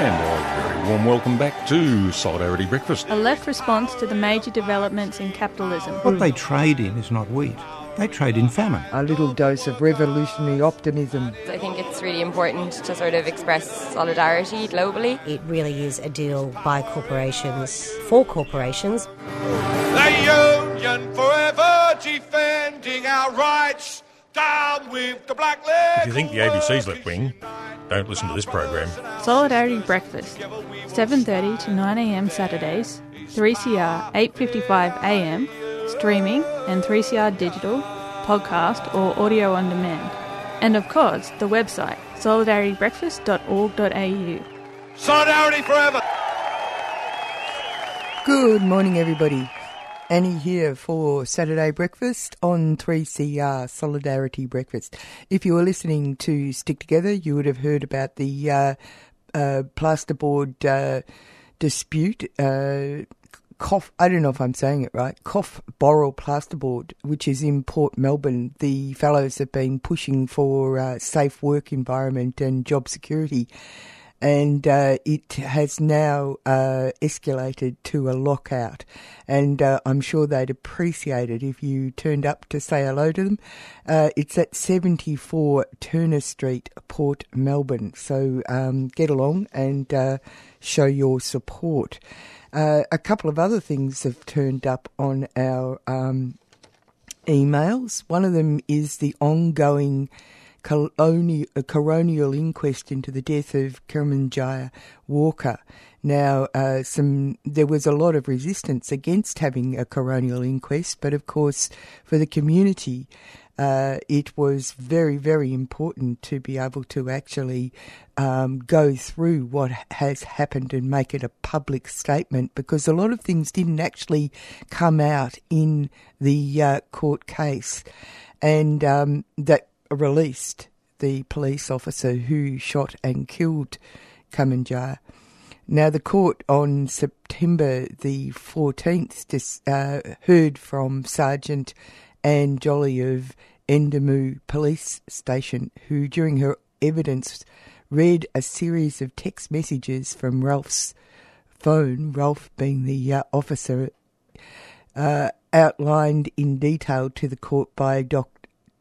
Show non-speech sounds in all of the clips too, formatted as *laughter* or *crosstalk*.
And a very warm welcome back to Solidarity Breakfast. A left response to the major developments in capitalism. What they trade in is not wheat. They trade in famine. A little dose of revolutionary optimism. I think it's really important to sort of express solidarity globally. It really is a deal by corporations for corporations. The Union forever defending our rights. Down with the black. If you think the ABC's left wing, don't listen to this program. Solidarity Breakfast, 7:30 to 9 a.m. Saturdays, 3CR 8:55 a.m. streaming and 3CR digital, podcast or audio on demand. And of course, the website solidaritybreakfast.org.au. Solidarity forever. Good morning, everybody. Annie here for Saturday Breakfast on 3CR Solidarity Breakfast. If you were listening to Stick Together, you would have heard about the uh, uh, plasterboard uh, dispute. Uh, Knauf, I don't know if I'm saying it right. Knauf Boral Plasterboard, which is in Port Melbourne. The fellows have been pushing for uh, safe work environment and job security and uh, it has now uh, escalated to a lockout. And uh, I'm sure they'd appreciate it if you turned up to say hello to them. Uh, it's at 74 Turner Street, Port Melbourne. So um, get along and uh, show your support. Uh, a couple of other things have turned up on our um, emails. One of them is the ongoing colonial, a coronial inquest into the death of Kumanjayi Walker. Now, uh, some there was a lot of resistance against having a coronial inquest, but of course, for the community, uh, it was very, very important to be able to actually um, go through what has happened and make it a public statement because a lot of things didn't actually come out in the uh, court case. And um, that released the police officer who shot and killed Kumanjayi. Now, the court on September the 14th dis, uh, heard from Sergeant Anne Jolly of Yuendumu Police Station, who during her evidence read a series of text messages from Rolfe's phone, Ralph being the uh, officer, uh, outlined in detail to the court by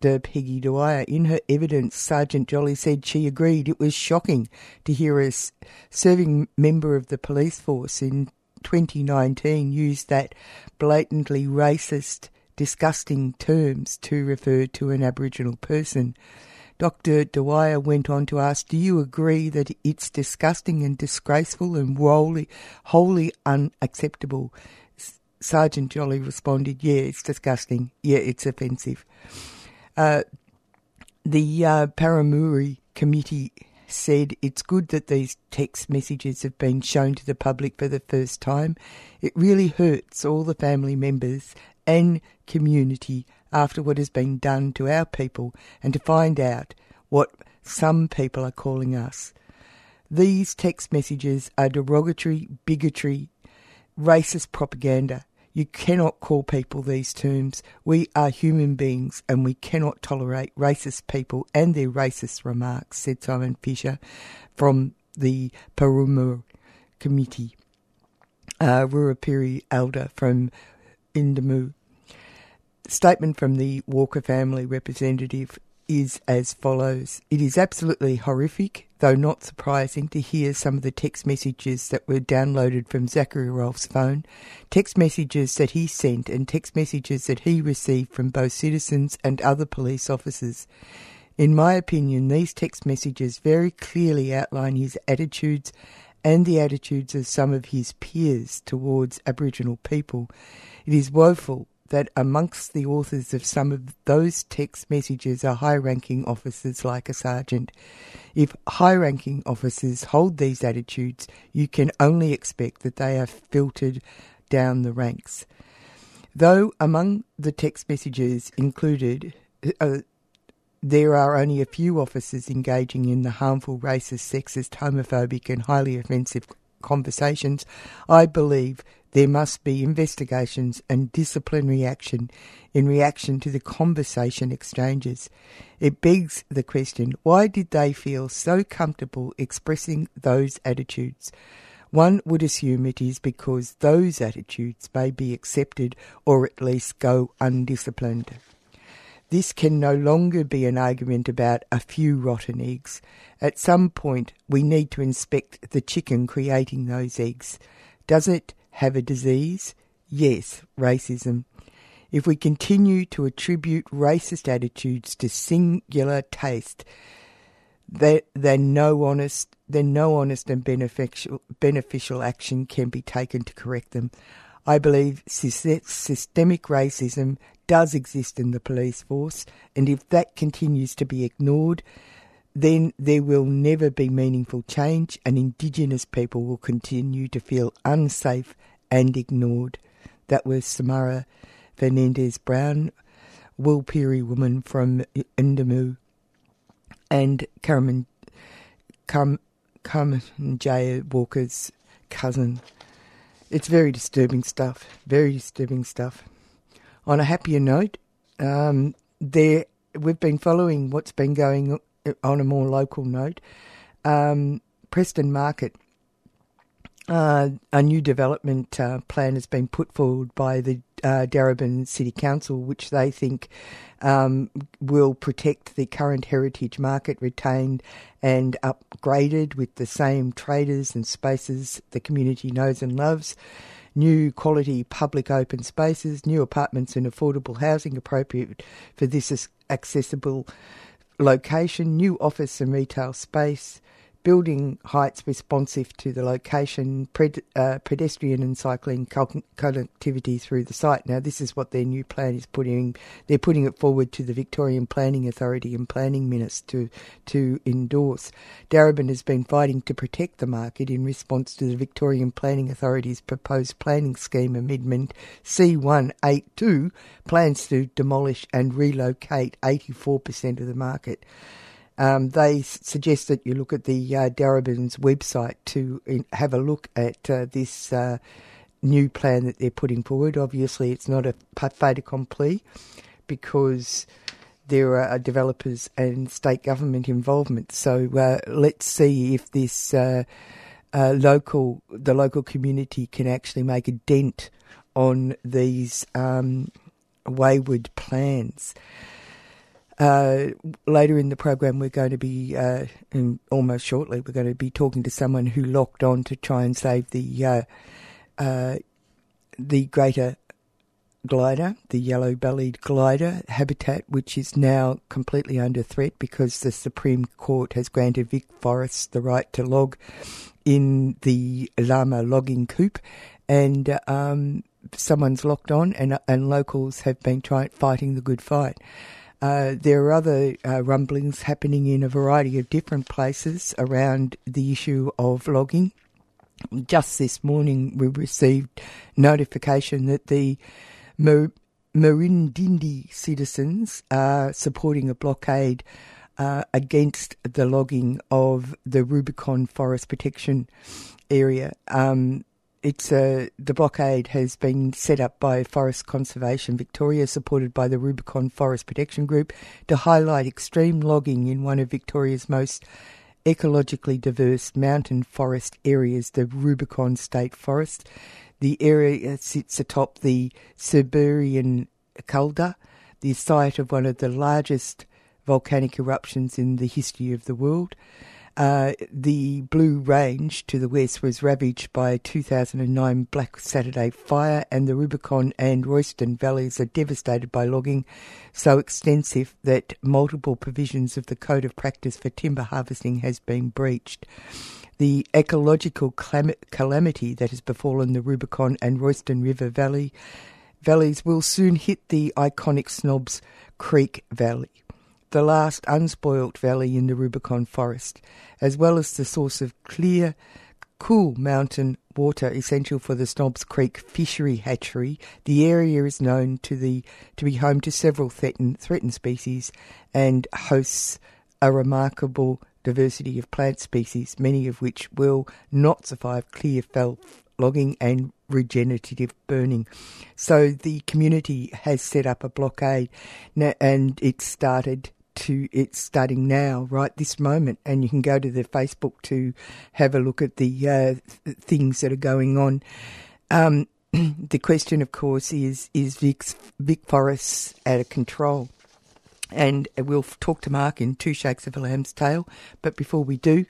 Dr. Peggy Dwyer. In her evidence, Sergeant Jolly said she agreed it was shocking to hear a serving member of the police force in 2019 use that blatantly racist, disgusting terms to refer to an Aboriginal person. Dr. Dwyer went on to ask, Do you agree that it's disgusting and disgraceful and wholly, wholly unacceptable? Sergeant Jolly responded, Yeah, it's disgusting. Yeah, it's offensive. Uh, the uh, Parumpurru Committee said it's good that these text messages have been shown to the public for the first time. It really hurts all the family members and community after what has been done to our people and to find out what some people are calling us. These text messages are derogatory, bigotry, racist propaganda you cannot call people these terms. We are human beings and we cannot tolerate racist people and their racist remarks, said Simon Fisher from the Parumpurru Committee. Uh, Warlpiri elder from Yuendumu. Statement from the Walker family representative is as follows. It is absolutely horrific, though not surprising, to hear some of the text messages that were downloaded from Zachary Rolfe's phone, text messages that he sent, and text messages that he received from both citizens and other police officers. In my opinion, these text messages very clearly outline his attitudes and the attitudes of some of his peers towards Aboriginal people. It is woeful that amongst the authors of some of those text messages are high ranking officers like a sergeant. If high ranking officers hold these attitudes, you can only expect that they are filtered down the ranks. Though among the text messages included, uh, there are only a few officers engaging in the harmful, racist, sexist, homophobic, and highly offensive conversations, I believe there must be investigations and disciplinary action in reaction to the conversation exchanges. It begs the question why did they feel so comfortable expressing those attitudes? One would assume it is because those attitudes may be accepted or at least go undisciplined. This can no longer be an argument about a few rotten eggs. At some point, we need to inspect the chicken creating those eggs. Does it have a disease? Yes, racism. If we continue to attribute racist attitudes to singular taste, then no honest, then no honest and beneficial beneficial action can be taken to correct them. I believe systemic racism does exist in the police force, and if that continues to be ignored, then there will never be meaningful change, and Indigenous people will continue to feel unsafe and ignored. That was Samara Fernandez Brown, Warlpiri woman from Yuendumu, and Carmen, Carmen, Carmen J. Walker's cousin. It's very disturbing stuff, very disturbing stuff. On a happier note, um, there we've been following what's been going on a more local note. Um, Preston Market, uh, a new development uh, plan has been put forward by the uh, Darebin City Council, which they think um, will protect the current heritage market retained and upgraded with the same traders and spaces the community knows and loves. New quality public open spaces, new apartments and affordable housing appropriate for this accessible location, new office and retail space, building heights responsive to the location, uh, pedestrian and cycling connectivity through the site. Now, this is what their new plan is putting. They're putting it forward to the Victorian Planning Authority and Planning Minister to to endorse. Darebin has been fighting to protect the market in response to the Victorian Planning Authority's proposed planning scheme amendment C182 plans to demolish and relocate 84% of the market. Um, they suggest that you look at the uh, Darebin's website to in, have a look at uh, this uh, new plan that they're putting forward. Obviously, it's not a fait accompli because there are developers and state government involvement. So uh, let's see if this uh, uh, local, the local community, can actually make a dent on these um, wayward plans. Uh, later in the program, we're going to be, uh, almost shortly, we're going to be talking to someone who locked on to try and save the uh, uh the greater glider, the yellow-bellied glider habitat, which is now completely under threat because the Supreme Court has granted Vic Forests the right to log in the Llama logging coupe, and um, someone's locked on, and and locals have been trying fighting the good fight. Uh, there are other uh, rumblings happening in a variety of different places around the issue of logging. Just this morning, we received notification that the Mar- Murrindindi citizens are supporting a blockade uh, against the logging of the Rubicon Forest Protection Area. Um, it's a, the blockade has been set up by Forest Conservation Victoria, supported by the Rubicon Forest Protection Group, to highlight extreme logging in one of Victoria's most ecologically diverse mountain forest areas, the Rubicon State Forest. The area sits atop the Cerberean Caldera, the site of one of the largest volcanic eruptions in the history of the world. Uh, the Blue Range to the west was ravaged by a 2009 Black Saturday fire, and the Rubicon and Royston valleys are devastated by logging so extensive that multiple provisions of the Code of Practice for Timber Harvesting has been breached. The ecological calamity that has befallen the Rubicon and Royston River Valley valleys will soon hit the iconic Snobs Creek Valley the last unspoilt valley in the Rubicon forest, as well as the source of clear, cool mountain water essential for the Snobs Creek fishery hatchery. The area is known to the to be home to several threatened, threatened species and hosts a remarkable diversity of plant species, many of which will not survive clear fell logging and regenerative burning. So the community has set up a blockade and it started to it's starting now, right this moment, and you can go to the Facebook to have a look at the uh, th- things that are going on. Um, *clears throat* the question, of course, is is Vic's, Vic Forests out of control? And we'll talk to Mark in two shakes of a lamb's tail. But before we do,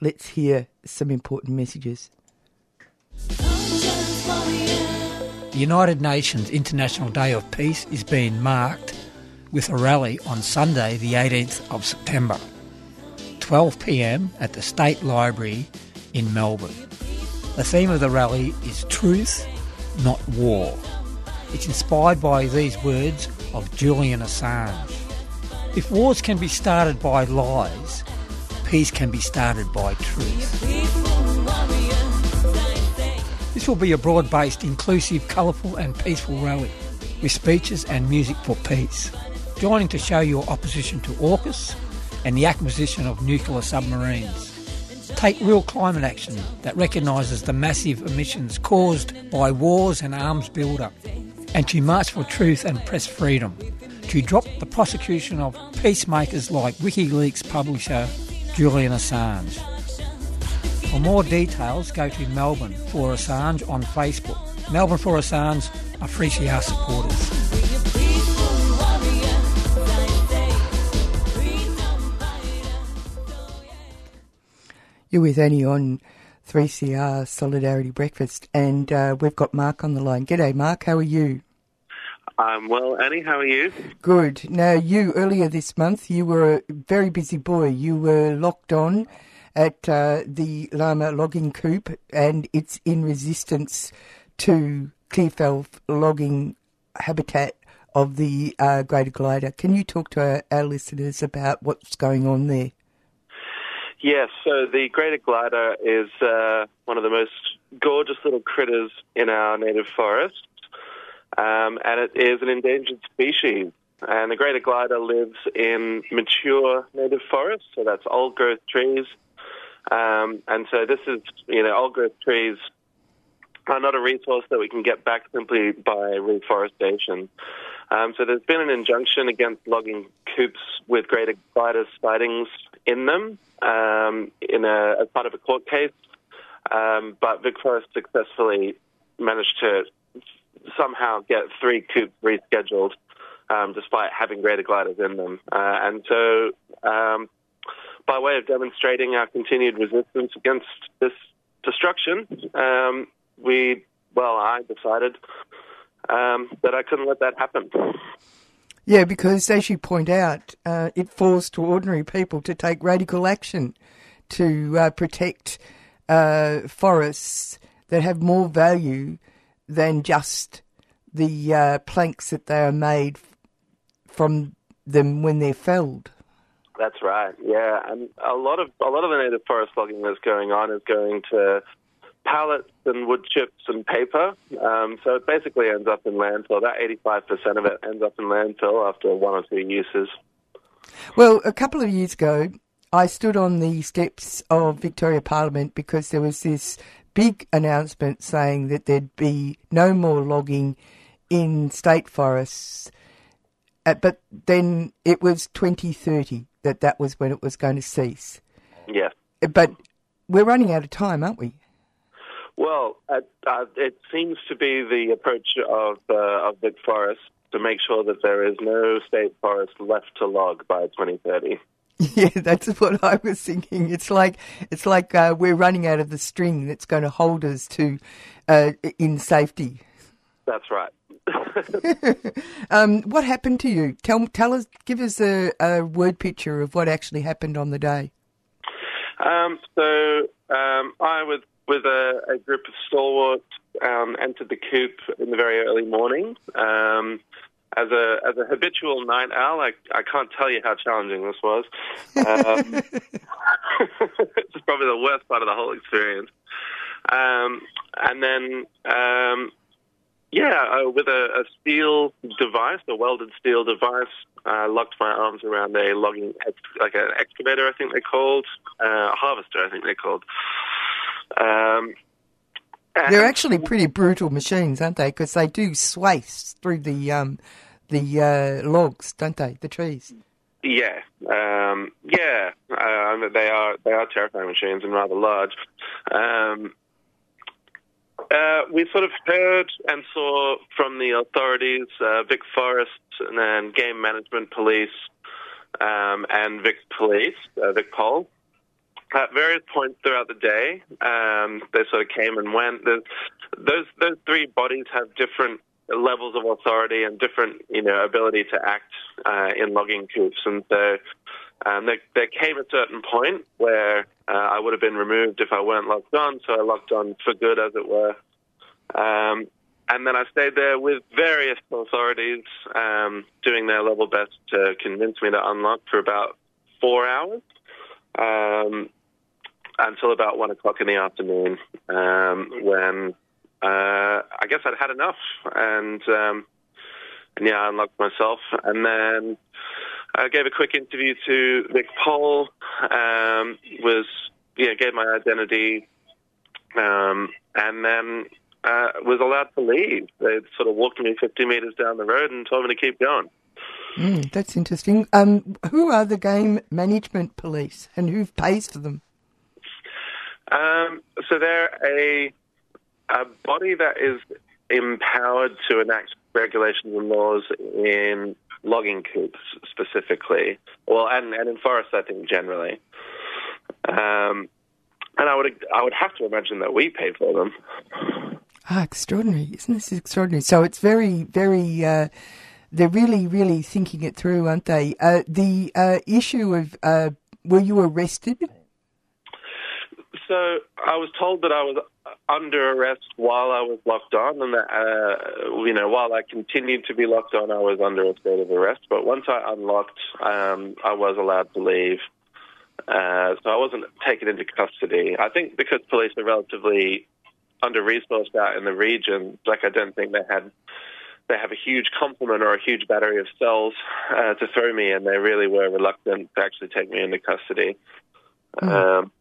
let's hear some important messages. The United Nations International Day of Peace is being marked with a rally on Sunday, the 18th of September, 12 pm at the State Library in Melbourne. The theme of the rally is Truth, Not War. It's inspired by these words of Julian Assange. If wars can be started by lies, peace can be started by truth. This will be a broad based, inclusive, colourful, and peaceful rally with speeches and music for peace joining to show your opposition to AUKUS and the acquisition of nuclear submarines. Take real climate action that recognises the massive emissions caused by wars and arms build-up, and to march for truth and press freedom, to drop the prosecution of peacemakers like WikiLeaks publisher Julian Assange. For more details, go to Melbourne for Assange on Facebook. Melbourne for Assange are 3CR supporters. You're with Annie on 3CR Solidarity Breakfast, and uh, we've got Mark on the line. G'day, Mark. How are you? Um, well, Annie, how are you? Good. Now, you earlier this month, you were a very busy boy. You were locked on at uh, the Llama logging coop, and it's in resistance to clearfell logging habitat of the uh, greater glider. Can you talk to our, our listeners about what's going on there? Yes, so the greater glider is uh, one of the most gorgeous little critters in our native forests, um, and it is an endangered species. And the greater glider lives in mature native forests, so that's old growth trees. Um, and so this is, you know, old growth trees are not a resource that we can get back simply by reforestation. Um, so there's been an injunction against logging coops with greater glider sightings in them um, in a, as part of a court case, um, but Vic Forest successfully managed to somehow get three coops rescheduled, um, despite having greater gliders in them. Uh, and so, um, by way of demonstrating our continued resistance against this destruction, um, we, well, I decided um, that I couldn't let that happen. Yeah, because as you point out, uh, it falls to ordinary people to take radical action to uh, protect uh, forests that have more value than just the uh, planks that they are made from them when they're felled. That's right. Yeah, and a lot of a lot of the native forest logging that's going on is going to pallets and wood chips and paper. Um, so it basically ends up in landfill. About 85% of it ends up in landfill after one or two uses. Well, a couple of years ago, I stood on the steps of Victoria Parliament because there was this big announcement saying that there'd be no more logging in state forests. Uh, but then it was 2030 that that was when it was going to cease. Yes. But we're running out of time, aren't we? Well, uh, uh, it seems to be the approach of uh, of Vic Forest to make sure that there is no state forest left to log by 2030. *laughs* Yeah, that's what I was thinking. It's like it's like uh, we're running out of the string that's going to hold us to uh, in safety. That's right. *laughs* um, what happened to you? Tell tell us, give us a, a word picture of what actually happened on the day. Um, so um, I was with a, a group of stalwarts, um, entered the coop in the very early morning. Um, as a as a habitual night owl, I, I can't tell you how challenging this was. Um, *laughs* it's probably the worst part of the whole experience. Um, and then, um, yeah, uh, with a, a steel device, a welded steel device, uh, locked my arms around a logging, like an excavator, I think they're called, uh, a harvester, I think they're called. Um, They're actually pretty brutal machines, aren't they? Because they do swaths through the um, the uh, logs, don't they? The trees. Yeah, um, yeah, um, they are they are terrifying machines and rather large. Um, uh, we sort of heard and saw from the authorities, uh, Vic Forest and then Game Management Police um, and Vic Police, uh, Vic Pol, at various points throughout the day. Um, they sort of came and went. Those those three bodies have different levels of authority and different, you know, ability to act uh, in logging coops. And so um, there, there came a certain point where uh, I would have been removed if I weren't locked on, so I locked on for good, as it were. Um, and then I stayed there with various authorities um, doing their level best to convince me to unlock for about four hours um, until about one o'clock in the afternoon um, when uh, I guess I'd had enough, and um, and yeah, I unlocked myself, and then I gave a quick interview to Vic Pol. Um, was yeah, gave my identity, um, and then uh, was allowed to leave. They sort of walked me 50 meters down the road and told me to keep going. Mm, that's interesting. Um, who are the game management police, and who pays for them? Um, so they're a a body that is empowered to enact regulations and laws in logging coops specifically, well, and, and in forests, I think generally. Um, and I would I would have to imagine that we pay for them. Ah, extraordinary! Isn't this extraordinary? So it's very, very. Uh, they're really, really thinking it through, aren't they? Uh, the uh, issue of uh, were you arrested? So I was told that I was under arrest while I was locked on, and that uh, you know while I continued to be locked on, I was under a state of arrest. But once I unlocked, um, I was allowed to leave. Uh, so I wasn't taken into custody. I think because police are relatively under resourced out in the region, like I don't think they had they have a huge complement or a huge battery of cells uh, to throw me, and they really were reluctant to actually take me into custody. Mm. Um,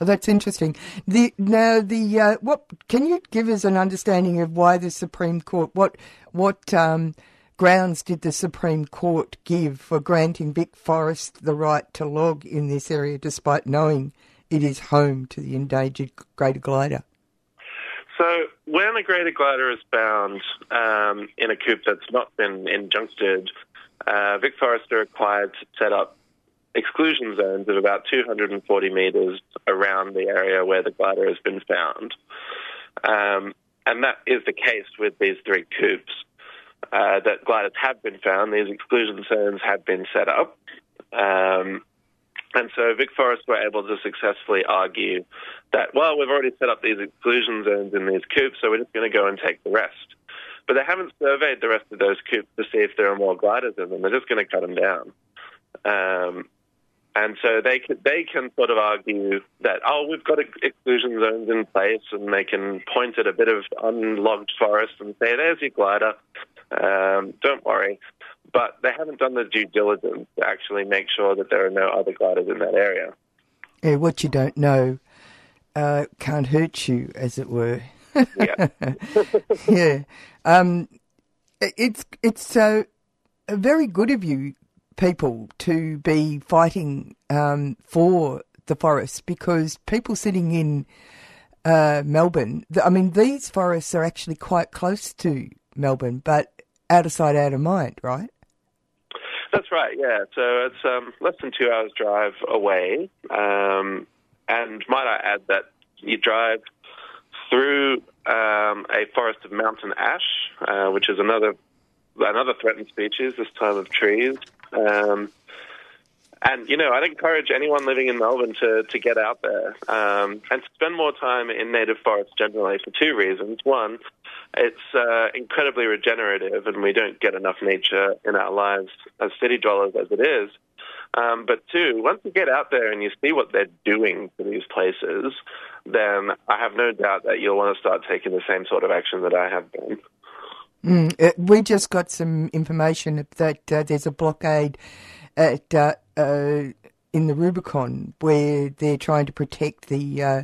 that's interesting. The now the uh, what can you give us an understanding of why the Supreme Court what what um, grounds did the Supreme Court give for granting Vic Forest the right to log in this area, despite knowing it is home to the endangered greater glider? So when a greater glider is found um, in a coop that's not been injuncted, uh, Vic Forest are required to set up exclusion zones of about 240 metres around the area where the glider has been found. Um, and that is the case with these three coops. Uh, that gliders have been found, these exclusion zones have been set up. Um, and so Vic Forest were able to successfully argue that, well, we've already set up these exclusion zones in these coops, so we're just going to go and take the rest. But they haven't surveyed the rest of those coops to see if there are more gliders in them. They're just going to cut them down. Um, and so they can, they can sort of argue that, oh, we've got exclusion zones in place, and they can point at a bit of unlogged forest and say, there's your glider, um, don't worry. But they haven't done the due diligence to actually make sure that there are no other gliders in that area. Yeah, what you don't know uh, can't hurt you, as it were. Yeah. *laughs* yeah. Um, it's it's uh, very good of you people to be fighting um, for the forest because people sitting in uh, Melbourne, I mean, these forests are actually quite close to Melbourne, but out of sight, out of mind, right? That's right, yeah. So it's um, less than two hours' drive away. Um, and might I add that you drive through um, a forest of mountain ash, uh, which is another another threatened species this time of trees. Um, and you know, I'd encourage anyone living in Melbourne to to get out there um, and spend more time in native forests generally for two reasons. One, it's uh, incredibly regenerative, and we don't get enough nature in our lives as city dwellers as it is. Um, but two, once you get out there and you see what they're doing to these places, then I have no doubt that you'll want to start taking the same sort of action that I have done. Mm, we just got some information that uh, there's a blockade at uh, uh in the Rubicon where they're trying to protect the uh,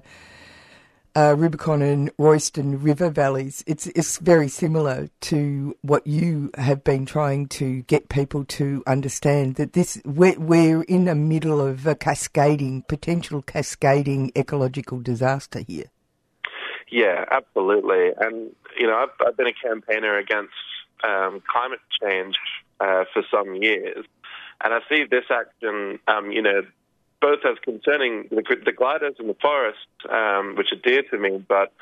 uh, Rubicon and Royston River valleys. It's it's very similar to what you have been trying to get people to understand that this we're, we're in the middle of a cascading potential cascading ecological disaster here. Yeah, absolutely. And you know, I've, I've been a campaigner against um, climate change uh, for some years, and I see this action, um, you know, both as concerning the, the gliders in the forest, um, which are dear to me, but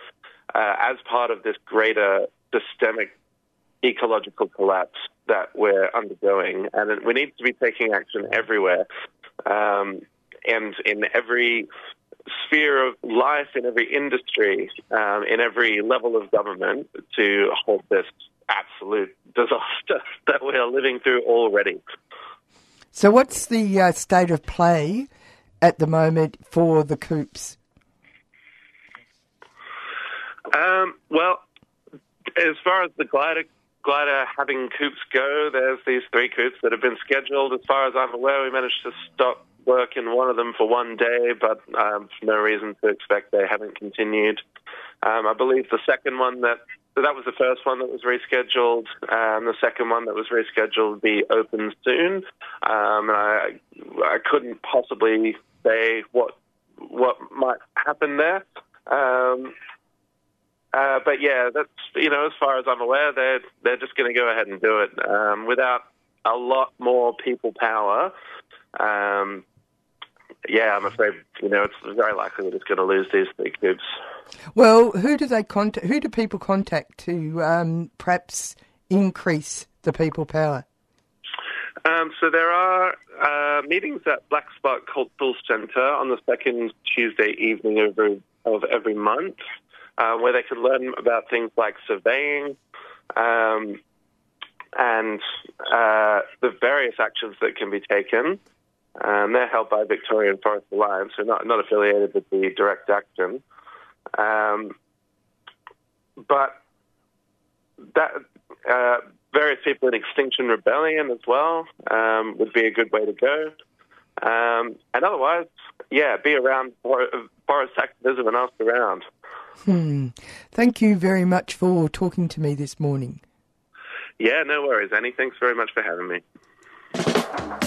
uh, as part of this greater systemic ecological collapse that we're undergoing, and we need to be taking action everywhere um, and in every sphere of life, in every industry, um, in every level of government to halt this absolute disaster *laughs* that we are living through already. So, what's the uh, state of play at the moment for the coops? Um, well, as far as the glider glider having coops go, there's these three coops that have been scheduled. As far as I'm aware, we managed to stop work in one of them for one day, but um, no reason to expect they haven't continued. Um, I believe the second one that so that was the first one that was rescheduled. Um, the second one that was rescheduled will be open soon. Um, I, I couldn't possibly say what what might happen there. Um, uh, but yeah, that's you know, as far as I'm aware, they're they're just going to go ahead and do it um, without a lot more people power. Um, yeah, I'm afraid you know it's very likely that it's going to lose these big cubes. Well, who do they contact? Who do people contact to um, perhaps increase the people power? Um, so there are uh, meetings at Black Spark Cultural Centre on the second Tuesday evening of every, of every month, uh, where they can learn about things like surveying um, and uh, the various actions that can be taken. Um, they're held by Victorian Forest Alliance, so not not affiliated with the direct action. Um, but that uh, various people in Extinction Rebellion as well um, would be a good way to go. Um, and otherwise, yeah, be around forest activism and ask around. Hmm. Thank you very much for talking to me this morning. Yeah, no worries, Annie. Thanks very much for having me.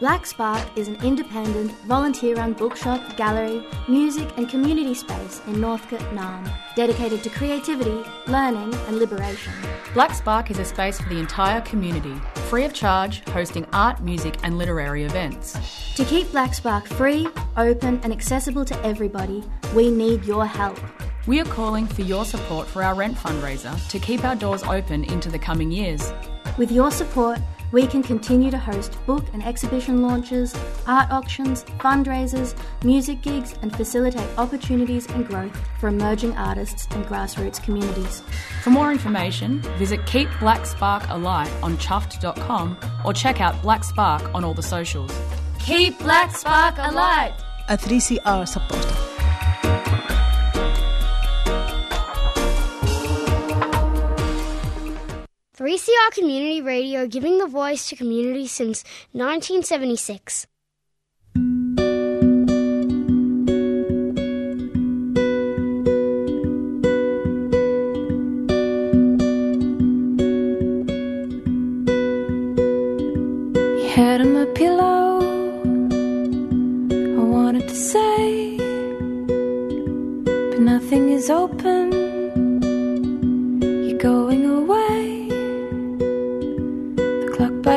Black Spark is an independent, volunteer run bookshop, gallery, music, and community space in Northcote, Naarm, dedicated to creativity, learning, and liberation. Black Spark is a space for the entire community, free of charge, hosting art, music, and literary events. To keep Black Spark free, open, and accessible to everybody, we need your help. We are calling for your support for our rent fundraiser to keep our doors open into the coming years. With your support, we can continue to host book and exhibition launches, art auctions, fundraisers, music gigs, and facilitate opportunities and growth for emerging artists and grassroots communities. For more information, visit Keep Black Spark Alight on chuffed.com or check out Black Spark on all the socials. Keep Black Spark Alight! A 3CR supporter. 3CR Community Radio giving the voice to community since 1976. Head on my pillow, I wanted to say, but nothing is open.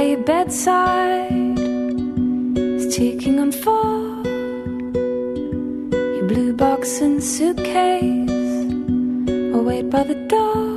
Your bedside is ticking on four. Your blue box and suitcase await by the door.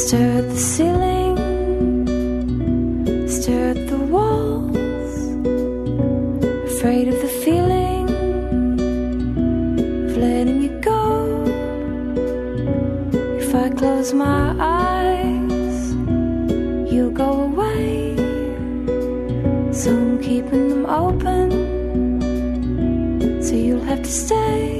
At the ceiling, at the walls, afraid of the feeling of letting you go. If I close my eyes, you'll go away. So I'm keeping them open, so you'll have to stay.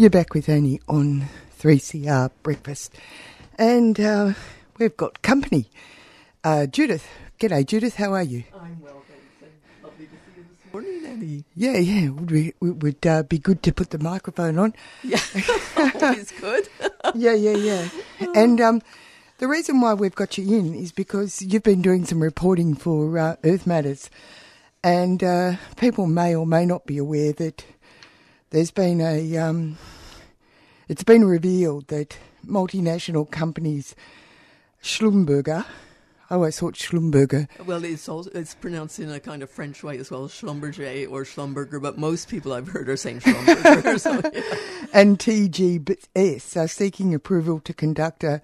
You're back with Annie on 3CR Breakfast. And uh, we've got company. Uh, Judith. G'day, Judith. How are you? I'm well, thanks. Lovely to see you this morning, Annie. Yeah, yeah. It would be, it would uh, be good to put the microphone on. Yeah, *laughs* always good. *laughs* yeah, yeah, yeah. And um, the reason why we've got you in is because you've been doing some reporting for uh, Earth Matters. And uh, people may or may not be aware that there's been a. Um, it's been revealed that multinational companies, Schlumberger, I always thought Schlumberger. Well, it's also, it's pronounced in a kind of French way as well, Schlumberger or Schlumberger, but most people I've heard are saying Schlumberger. *laughs* so, yeah. and TGS are seeking approval to conduct a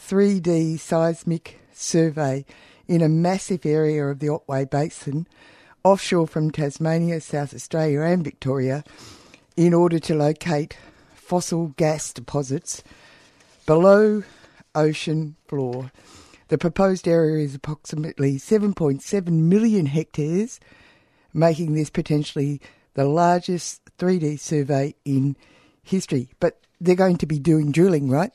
3D seismic survey in a massive area of the Otway Basin, offshore from Tasmania, South Australia, and Victoria, in order to locate fossil gas deposits below ocean floor. The proposed area is approximately 7.7 million hectares, making this potentially the largest 3D survey in history. But they're going to be doing drilling, right?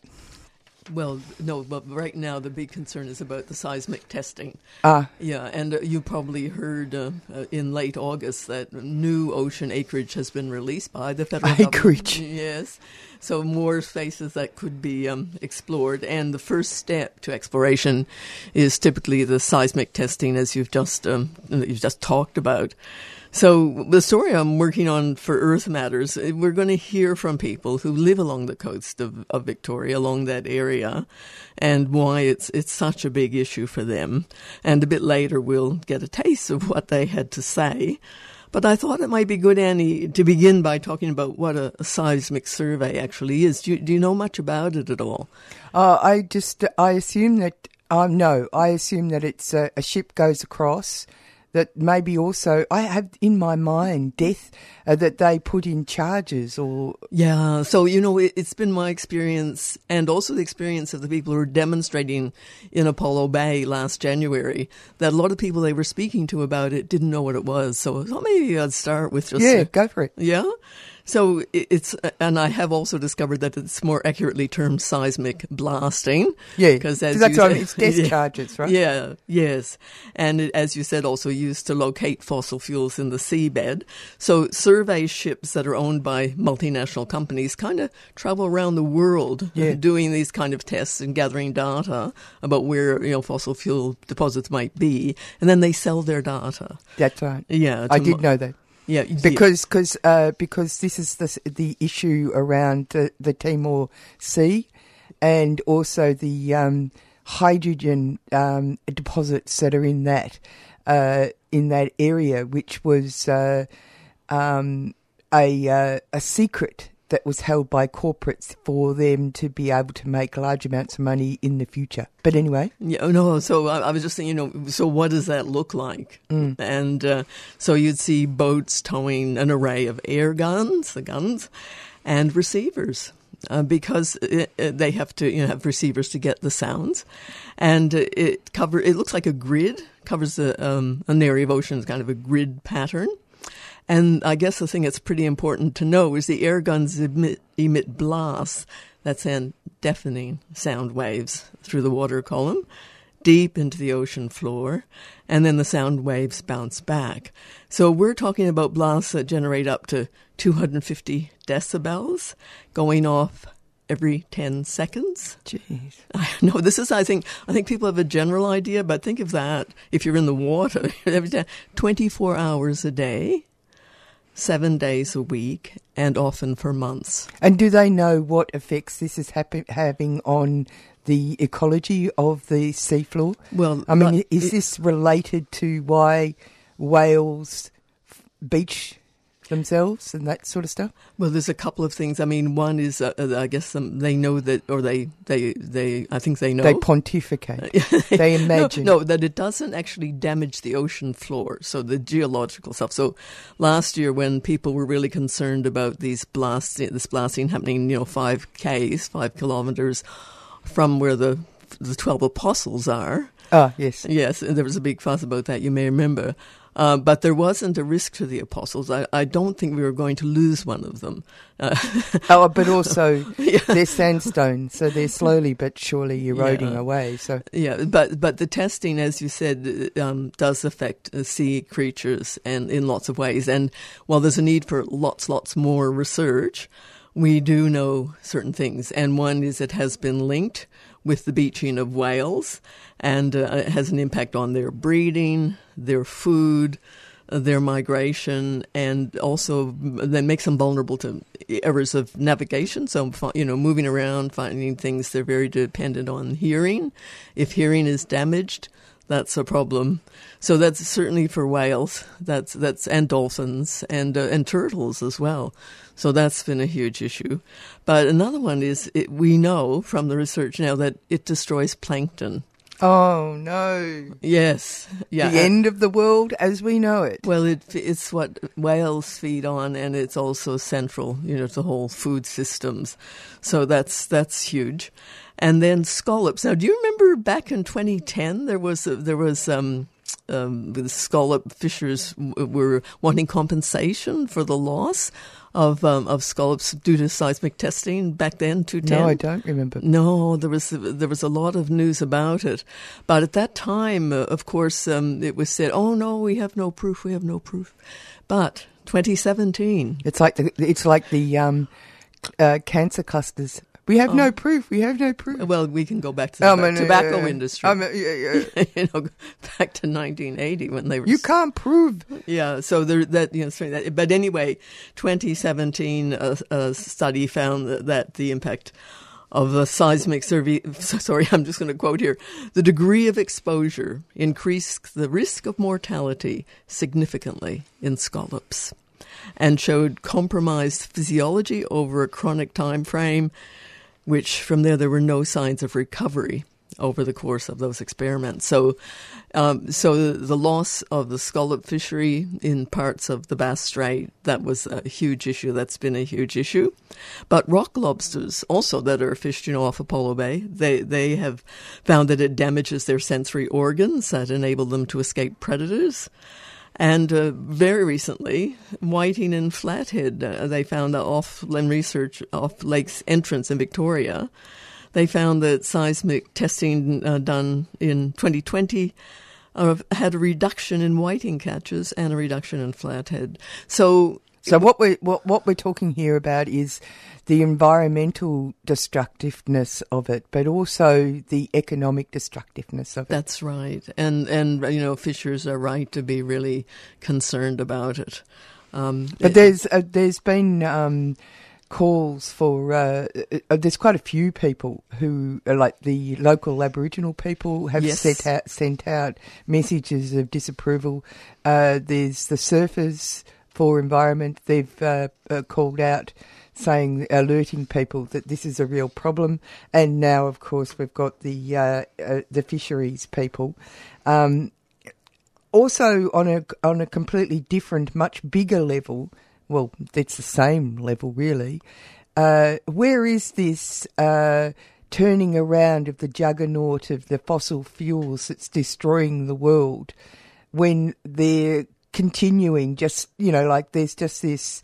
Well, no, but right now the big concern is about the seismic testing. Ah. Yeah, and uh, you probably heard uh, uh, in late August that new ocean acreage has been released by the federal Acreage. government. Yes. So more spaces that could be um, explored, and the first step to exploration is typically the seismic testing, as you've just um, you've just talked about. So the story I'm working on for Earth Matters, eh, we're going to hear from people who live along the coast of, of Victoria, along that area, and why it's it's such a big issue for them. And a bit later, we'll get a taste of what they had to say. But I thought it might be good, Annie, to begin by talking about what a, seismic survey actually is. Do you, do you know much about it at all? Uh, I just I assume that um, no, I assume that it's a, a ship goes across. That maybe also I have in my mind death uh, that they put in charges or Yeah, so you know it, it's been my experience and also the experience of the people who were demonstrating in Apollo Bay last January that a lot of people they were speaking to about it didn't know what it was. So I thought maybe I'd start with just yeah, go for it. Yeah. So it's, uh, and I have also discovered that it's more accurately termed seismic blasting. Yeah, because that's you what said- it's death *laughs* yeah. charges, right? Yeah, yes, and it, as you said, also used to locate fossil fuels in the seabed. So survey ships that are owned by multinational companies kind of travel around the world uh, Yeah. doing these kind of tests and gathering data about where you know fossil fuel deposits might be, and then they sell their data. That's right. Yeah, I did mo- know that. Yeah, because cause, uh, because this is the the issue around the, the Timor Sea, and also the um, hydrogen um, deposits that are in that uh, in that area, which was uh, um, a uh, a secret that was held by corporates for them to be able to make large amounts of money in the future. But anyway, yeah, no. So I, I was just saying, you know, so what does that look like? Mm. And uh, so you'd see boats towing an array of air guns, the guns, and receivers. Uh, because it, it, they have to you know, have receivers to get the sounds, and it cover it looks like a grid covers a, um, an area of ocean, kind of a grid pattern. And I guess the thing that's pretty important to know is the air guns emit, emit blasts that send deafening sound waves through the water column deep into the ocean floor, and then the sound waves bounce back. So we're talking about blasts that generate up to 250 decibels going off every 10 seconds. Jeez. I know this is I think I think people have a general idea, but think of that if you're in the water *laughs* every day 24 hours a day. 7 days a week and often for months. And do they know what effects this is happen- having on the ecology of the seafloor? Well, I mean, is it- this related to why whales beach themselves and that sort of stuff? Well, there's a couple of things. I mean, one is uh, uh, I guess um, they know that, or they, they, they. I think they know. They pontificate. *laughs* they No, imagine. No, that it doesn't actually damage the ocean floor. So the geological stuff. So last year, when people were really concerned about these blasts, this blasting happening, you know, five k's, five kilometers from where the the twelve apostles are. Ah, yes. Yes, there was a big fuss about that. You may remember. Uh, but there wasn't a risk to the apostles. I, I don't think we were going to lose one of them. Uh, *laughs* oh, but also *laughs* they're sandstone, so they're slowly but surely eroding Yeah. away. So Yeah, but but the testing, as you said, um, does affect uh, sea creatures and in lots of ways. And while there's a need for lots, lots more research, we do know certain things. And one is it has been linked with the beaching of whales, and uh, it has an impact on their breeding, their food. uh, Their migration and also that makes them vulnerable to errors of navigation. So, you know, moving around, finding things, they're very dependent on hearing. If hearing is damaged, that's a problem. So that's certainly for whales. That's that's and dolphins and uh, and turtles as well. So that's been a huge issue. But another one is it, we know from the research now that it destroys plankton. Oh no! Yes, yeah. The end of the world as we know it. Well, it, it's what whales feed on, and it's also central, you know, to whole food systems. So that's that's huge. And then scallops. Now, do you remember back in 2010 there was a, there was um, um, the scallop fishers were wanting compensation for the loss of um, of scallops due to seismic testing back then. 2010. No, I don't remember. No, there was there was a lot of news about it, but at that time, uh, of course, um, it was said, "Oh no, we have no proof. We have no proof." But 2017, It's like the it's like the um, uh, cancer clusters. We have no oh. proof. We have no proof. well, we can go back to the I toba- mean, tobacco yeah, industry. I mean, yeah, yeah. *laughs* you know, back to 1980 when they were You can't prove. Yeah, so there, that you know, sorry, that, but anyway, 2017 a, a study found that, that the impact of the seismic survey. *laughs* Sorry, I'm just going to quote here: the degree of exposure increased the risk of mortality significantly in scallops, and showed compromised physiology over a chronic time frame. Which from there there were no signs of recovery over the course of those experiments. So, um, so the, loss of the scallop fishery in parts of the Bass Strait that was a huge issue. That's been a huge issue. But rock lobsters also that are fished, you know, off Apollo Bay, they they have found that it damages their sensory organs that enable them to escape predators. And uh, very recently, whiting and flathead, uh, they found that off Len Research off Lakes Entrance in Victoria, they found that seismic testing uh, done in 2020 uh, had a reduction in whiting catches and a reduction in flathead. So, So what we what what we're talking here about is the environmental destructiveness of it, but also the economic destructiveness of it. That's right, and and you know fishers are right to be really concerned about it. Um, But there's uh, there's been um, calls for. Uh, uh, there's quite a few people who, are like the local Aboriginal people, have Yes. sent out sent out messages of disapproval. Uh, there's the surfers for environment. They've uh, uh, called out. Saying, alerting people that this is a real problem, and now, of course, we've got the uh, uh, the fisheries people. Um, also on a on a completely different, much bigger level. Well, it's the same level, really. Uh, where is this uh, turning around of the juggernaut of the fossil fuels that's destroying the world? When they're continuing, just you know, like there's just this,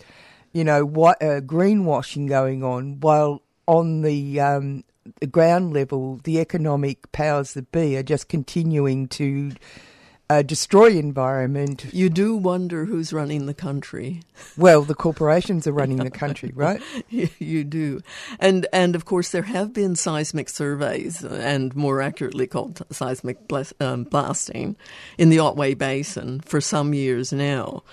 you know, what uh, greenwashing going on, while on the um, the ground level, the economic powers that be are just continuing to uh, destroy environment. You do wonder who's running the country. *laughs* Well, the corporations are running the country, *laughs* right? *laughs* you, do, and and of course there have been seismic surveys, and more accurately called seismic blas- um, blasting, in the Otway Basin for some years now.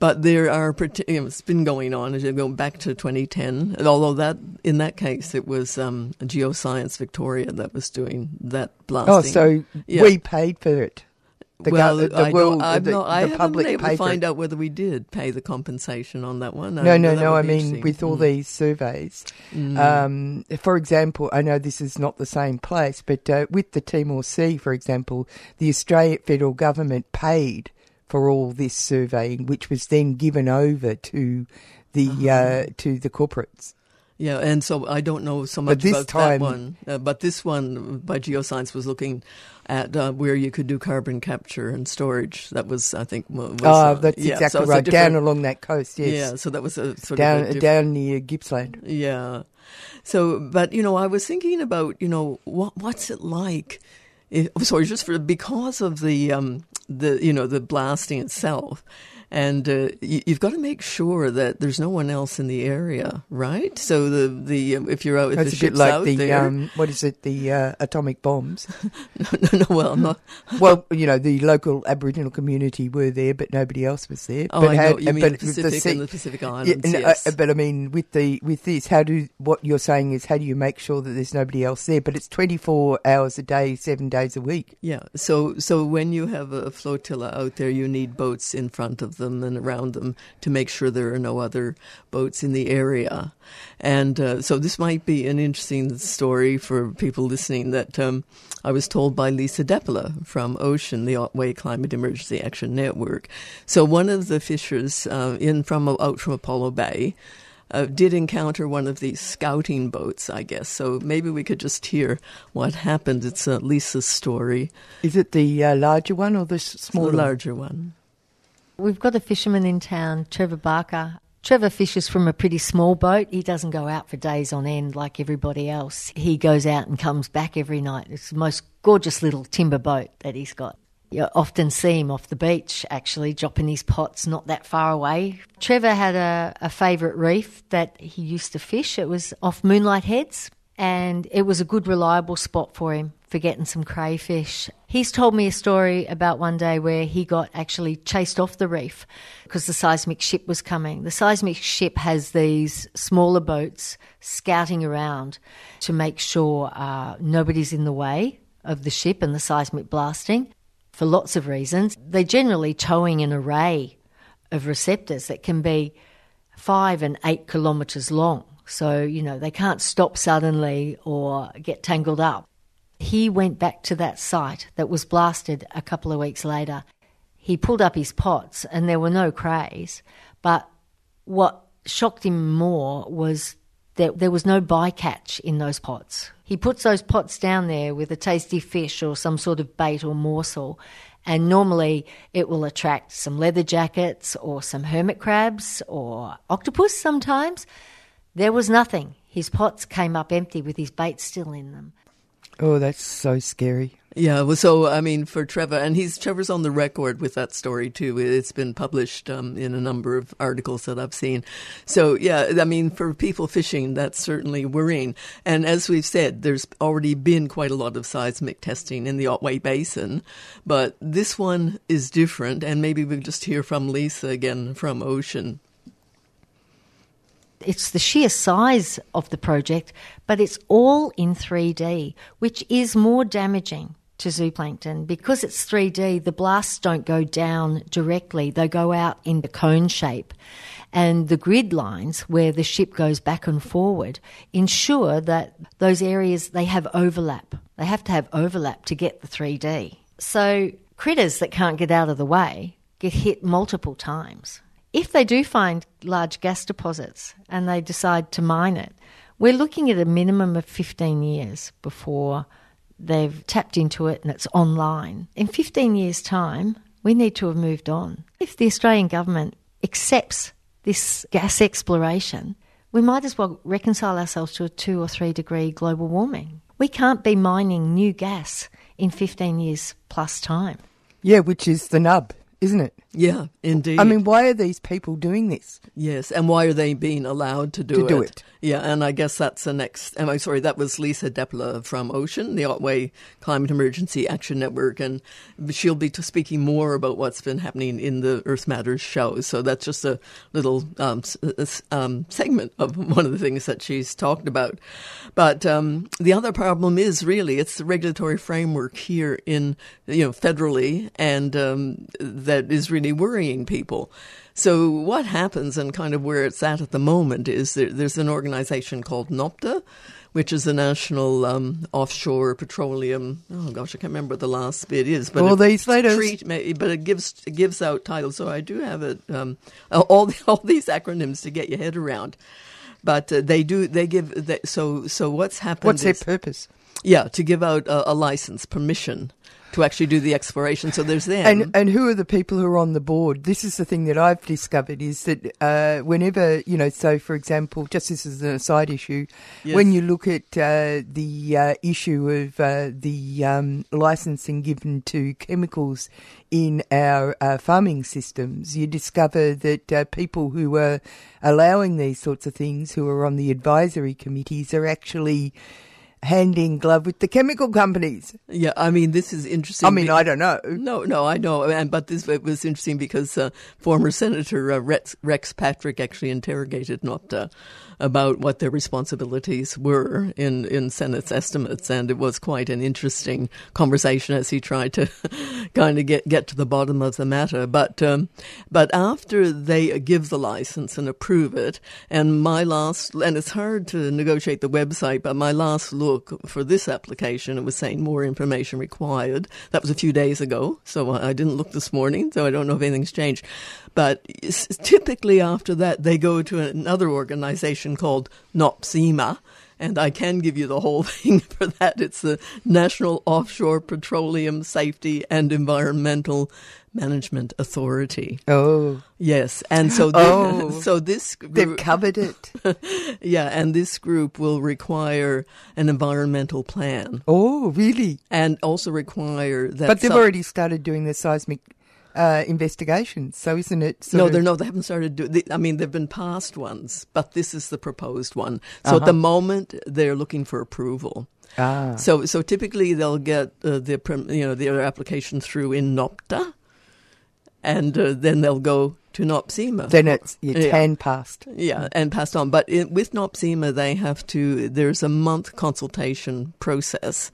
But there are, parti- you know, it's been going on as you go back to 2010. Although that, in that case, it was um, Geoscience Victoria that was doing that blasting. Oh, so Yeah. we paid for it. The well, gov- the I, world, I've the, not, I the haven't been able to find out whether we did pay the compensation on that one. No, I- no, that no. I mean, with all Mm. these surveys, Mm. um, for example, I know this is not the same place, but uh, with the Timor Sea, for example, the Australian federal government paid for all this surveying, which was then given over to the Uh-huh. uh, to the corporates. Yeah, and so I don't know so much about time- that one. Uh, but this one by Geoscience was looking at uh, where you could do carbon capture and storage. That was, I think, wa- was, Ah, uh, that's yeah, exactly so right. Down along that coast, yes. Yeah, so that was a sort down of down near Gippsland. Yeah. So, but you know, I was thinking about you know what what's it like? Oh, sorry, just for because of the um the you know the blasting itself, and uh, you, you've got to make sure that there's no one else in the area, right? So the the um, if you're out, if That's the a bit ship's like out the there, um, what is it? The uh, atomic bombs. *laughs* no, no, no, well, not. *laughs* well, you know, the local Aboriginal community were there, but nobody else was there. Oh, but I know. had- You mean but the Pacific and the Pacific Islands, no, yes. uh, but I mean, with the with this, how do what you're saying is how do you make sure that there's nobody else there? But it's 24 hours a day, seven days a week. Yeah. So so when you have a flotilla out there, you need boats in front of them and around them to make sure there are no other boats in the area. And uh, so this might be an interesting story for people listening. That um, I was told by Lisa Depola from Ocean, the Otway Climate Emergency Action Network. So one of the fishers uh, in from out from Apollo Bay. Uh, did encounter one of these scouting boats, I guess. So maybe we could just hear what happened. It's uh, Lisa's story. Is it the uh, larger one or the smaller? The larger one. We've got a fisherman in town, Trevor Barker. Trevor fishes from a pretty small boat. He doesn't go out for days on end like everybody else. He goes out and comes back every night. It's the most gorgeous little timber boat that he's got. You often see him off the beach, actually, dropping his pots not that far away. Trevor had a, a favourite reef that he used to fish. It was off Moonlight Heads, and it was a good, reliable spot for him for getting some crayfish. He's told me a story about one day where he got actually chased off the reef because the seismic ship was coming. The seismic ship has these smaller boats scouting around to make sure uh, nobody's in the way of the ship and the seismic blasting for lots of reasons. They're generally towing an array of receptors that can be five and eight kilometres long. So, you know, they can't stop suddenly or get tangled up. He went back to that site that was blasted a couple of weeks later. He pulled up his pots and there were no crays, but what shocked him more was that there was no bycatch in those pots. He puts those pots down there with a tasty fish or some sort of bait or morsel, and normally it will attract some leather jackets or some hermit crabs or octopus sometimes. There was nothing. His pots came up empty with his bait still in them. Oh, that's so scary. Yeah, well, so I mean, for Trevor, and he's Trevor's on the record with that story too. It's been published um, in a number of articles that I've seen. So yeah, I mean, for people fishing, that's certainly worrying. And as we've said, there's already been quite a lot of seismic testing in the Otway Basin, but this one is different. And maybe we'll just hear from Lisa again from Ocean. It's the sheer size of the project, but it's all in 3D, which is more damaging to zooplankton. Because it's 3D, the blasts don't go down directly, they go out in the cone shape. And the grid lines where the ship goes back and forward ensure that those areas they have overlap. They have to have overlap to get the 3D. So critters that can't get out of the way get hit multiple times. If they do find large gas deposits and they decide to mine it, we're looking at a minimum of 15 years before they've tapped into it and it's online. In 15 years' time, we need to have moved on. If the Australian government accepts this gas exploration, we might as well reconcile ourselves to a two or three degree global warming. We can't be mining new gas in 15 years plus time. Yeah, which is the nub, isn't it? Yeah, indeed. I mean, why are these people doing this? Yes, and why are they being allowed to do it? To it? do it. Yeah, and I guess that's the next. Am I sorry? That was Lisa Depler from Ocean, the Otway Climate Emergency Action Network, and she'll be speaking more about what's been happening in the Earth Matters show. So that's just a little um, s- um, segment of *laughs* one of the things that she's talked about. But um, the other problem is really it's the regulatory framework here in you know federally, and um, that is really worrying people. So what happens and kind of where it's at at the moment is there, there's an organization called NOPTA, which is the National um, Offshore Petroleum. Oh gosh, I can't remember what the last bit is. But All it- these letters. treat- but it gives it gives out titles. So I do have it um, all all these acronyms to get your head around. But uh, they do they give they, so so what's happened? What's their is- purpose? Yeah, to give out a, a license, permission to actually do the exploration. So there's them. And and who are the people who are on the board? This is the thing that I've discovered is that uh, whenever you know, so for example, just this is an aside issue, Yes. when you look at uh, the uh, issue of uh, the um, licensing given to chemicals in our uh, farming systems, you discover that uh, people who are allowing these sorts of things, who are on the advisory committees, are actually hand in glove with the chemical companies. Yeah, I mean, this is interesting. I mean, I don't know. No, no, I know. And but this it was interesting because uh, former Senator uh, Rex, Rex Patrick actually interrogated NOPTA about what their responsibilities were in in Senate's estimates, and it was quite an interesting conversation as he tried to *laughs* kind of get get to the bottom of the matter. But um, but after they give the license and approve it, and my last and it's hard to negotiate the website, but my last look for this application, it was saying more information required. That was a few days ago, so I I didn't look this morning, so I don't know if anything's changed. But typically after that, they go to another organization called NOPSEMA. And I can give you the whole *laughs* thing for that. It's the National Offshore Petroleum Safety and Environmental Management Authority. Oh. Yes, and so thi- Oh. *laughs* so this They've covered it. *laughs* yeah, and this group will require an environmental plan. Oh, really? And also require that. but they've some- already started doing the seismic uh, investigations, so isn't it? no, they're no, they haven't started doing. I mean, there've been past ones, but this is the proposed one. So at Uh-huh. the moment, they're looking for approval. Ah. So so typically they'll get uh, the you know their application through in NOPTA, and uh, then they'll go to NOPSEMA. Then it's your tan passed. Yeah, and passed on. But in, with NOPSEMA, they have to. There's a month consultation process,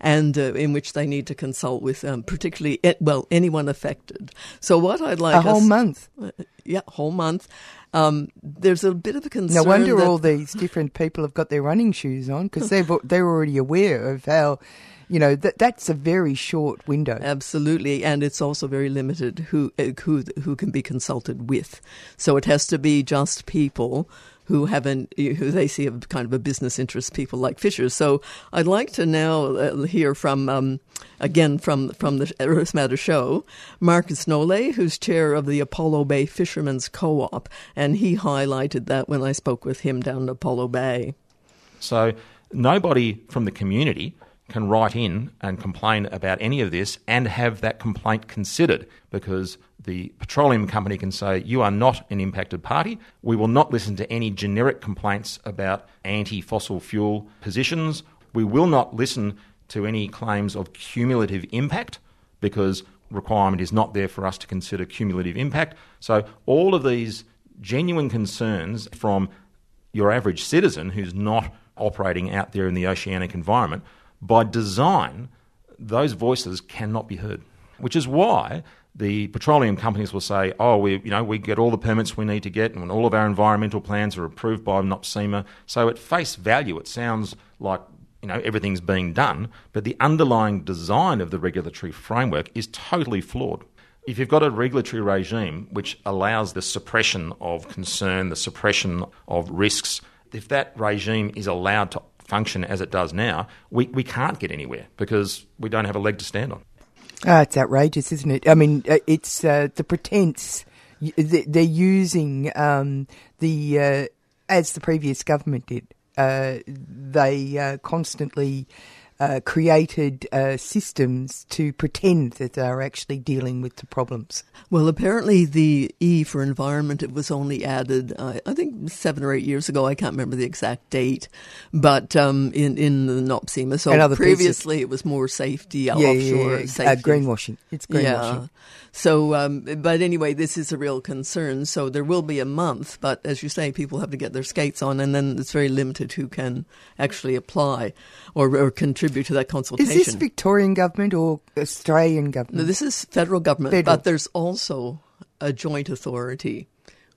and uh, in which they need to consult with, um, particularly, eh, well, anyone affected. So what I'd like to A whole us- month? Uh, yeah, whole month. Um, there's a bit of a concern. No wonder all these different people have got their running shoes on because *laughs* they've they're already aware of how, you know, that that's a very short window. Absolutely, and it's also very limited who uh, who who can be consulted with. So it has to be just people who have an who they see a kind of a business interest, people like Fisher. So I'd like to now uh, hear from um, again from from the Earth Matter show, Marcus Nole, who's chair of the Apollo Bay Fishermen's Co-op, and he highlighted that when I spoke with him down at Apollo Bay. So nobody from the community can write in and complain about any of this and have that complaint considered because the petroleum company can say, You are not an impacted party. We will not listen to any generic complaints about anti fossil fuel positions. We will not listen to any claims of cumulative impact because requirement is not there for us to consider cumulative impact. So all of these genuine concerns from your average citizen who's not operating out there in the oceanic environment, by design, those voices cannot be heard. Which is why the petroleum companies will say, "Oh, we, you know, we get all the permits we need to get, and all of our environmental plans are approved by NOPSEMA." So, at face value, it sounds like you know everything's being done, but the underlying design of the regulatory framework is totally flawed. If you've got a regulatory regime which allows the suppression of concern, the suppression of risks, if that regime is allowed to function as it does now, we, we can't get anywhere because we don't have a leg to stand on. Ah, it's outrageous, isn't it? I mean, uh, it's uh, the pretense. They're using um, the, uh, as the previous government did, uh, they uh, constantly uh, created uh, systems to pretend that they're actually dealing with the problems. Well, apparently the E for environment it was only added, uh, I think seven or eight years ago. I can't remember the exact date, but um, in in the NOPSEMA. So previously pieces. it was more safety yeah, offshore yeah, yeah. safety. Uh, greenwashing. It's greenwashing. Yeah. So, um, but anyway, this is a real concern. So there will be a month, but as you say, people have to get their skates on, and then it's very limited who can actually apply or, or contribute to that consultation. Is this Victorian government or Australian government? No, this is federal government, federal. but there's also a joint authority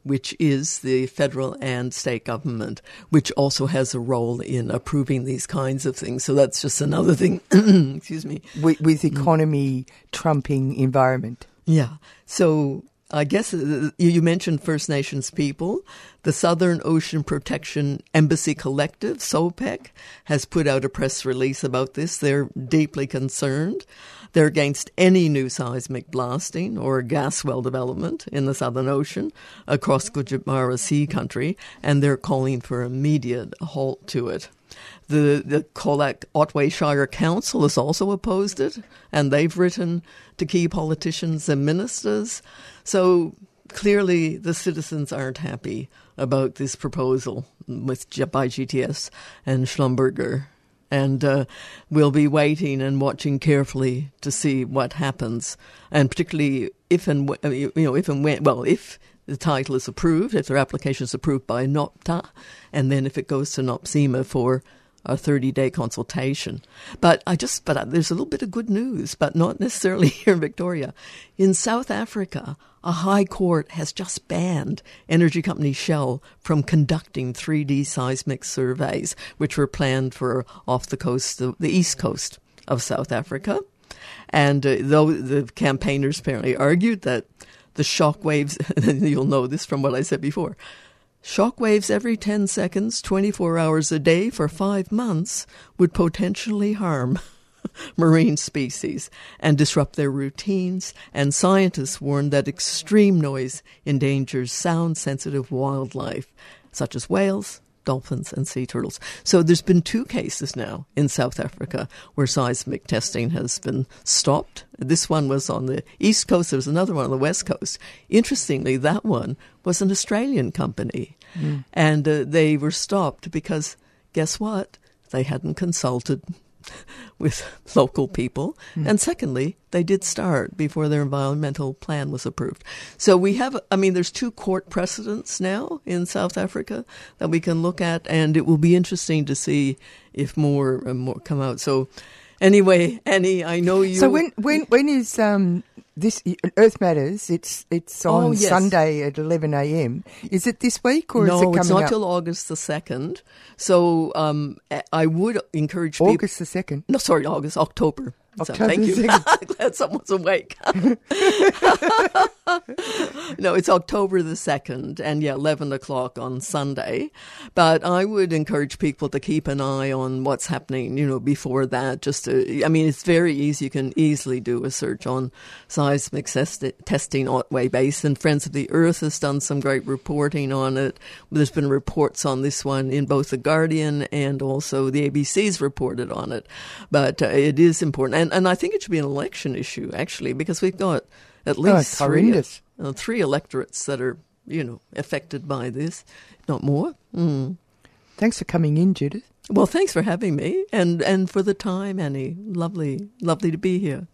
which is the federal and state government, which also has a role in approving these kinds of things. So that's just another thing. *clears throat* excuse me. With, with economy trumping environment. Yeah. So I guess uh, you mentioned First Nations people. The Southern Ocean Protection Embassy Collective, SOPEC, has put out a press release about this. They're deeply concerned. They're against any new seismic blasting or gas well development in the Southern Ocean across Gujranwala Sea country, and they're calling for immediate halt to it. The, the Colac Otway Shire Council has also opposed it, and they've written to key politicians and ministers. So clearly, the citizens aren't happy about this proposal with by GTS and Schlumberger. And uh, we'll be waiting and watching carefully to see what happens, and particularly if and w- you know if and when well if the title is approved, if their application is approved by NOPTA, and then if it goes to NOPSEMA for a 30 day consultation. But I just, but there's a little bit of good news, but not necessarily *laughs* here in Victoria. In South Africa, a high court has just banned energy company Shell from conducting 3D seismic surveys, which were planned for off the coast, the, east coast of South Africa. And uh, though the campaigners apparently argued that the shock waves, *laughs* and you'll know this from what I said before, shock waves every 10 seconds, 24 hours a day for five months would potentially harm *laughs* marine species and disrupt their routines, and scientists warn that extreme noise endangers sound sensitive wildlife, such as whales, dolphins, and sea turtles. So there's been two cases now in South Africa where seismic testing has been stopped. This one was on the east coast, there was another one on the west coast. Interestingly, that one was an Australian company, mm. and uh, they were stopped because guess what? They hadn't consulted *laughs* with local people. Mm. And secondly, they did start before their environmental plan was approved. So we have, I mean, there's two court precedents now in South Africa that we can look at, and it will be interesting to see if more and more come out. So anyway, Annie, I know you. So when when when is um this Earth Matters. It's it's on oh, yes. Sunday at eleven a.m. Is it this week or no, is it coming it's not up? till August the second. So um, I would encourage people. August the second. No, sorry, August October. So, thank you. *laughs* Glad someone's awake. *laughs* no, it's October the 2nd, and yeah, 11 o'clock on Sunday. But I would encourage people to keep an eye on what's happening, you know, before that. Just to, I mean, it's very easy. You can easily do a search on seismic testing Otway Basin. Friends of the Earth has done some great reporting on it. There's been reports on this one in both The Guardian and also the ABC's reported on it. But uh, it is important and and I think it should be an election issue actually because we've got at Oh, least it's three uh, three electorates that are you know affected by this, not more. Mm. Thanks for coming in, Judith. Well, thanks for having me and and for the time, Annie. Lovely, lovely to be here.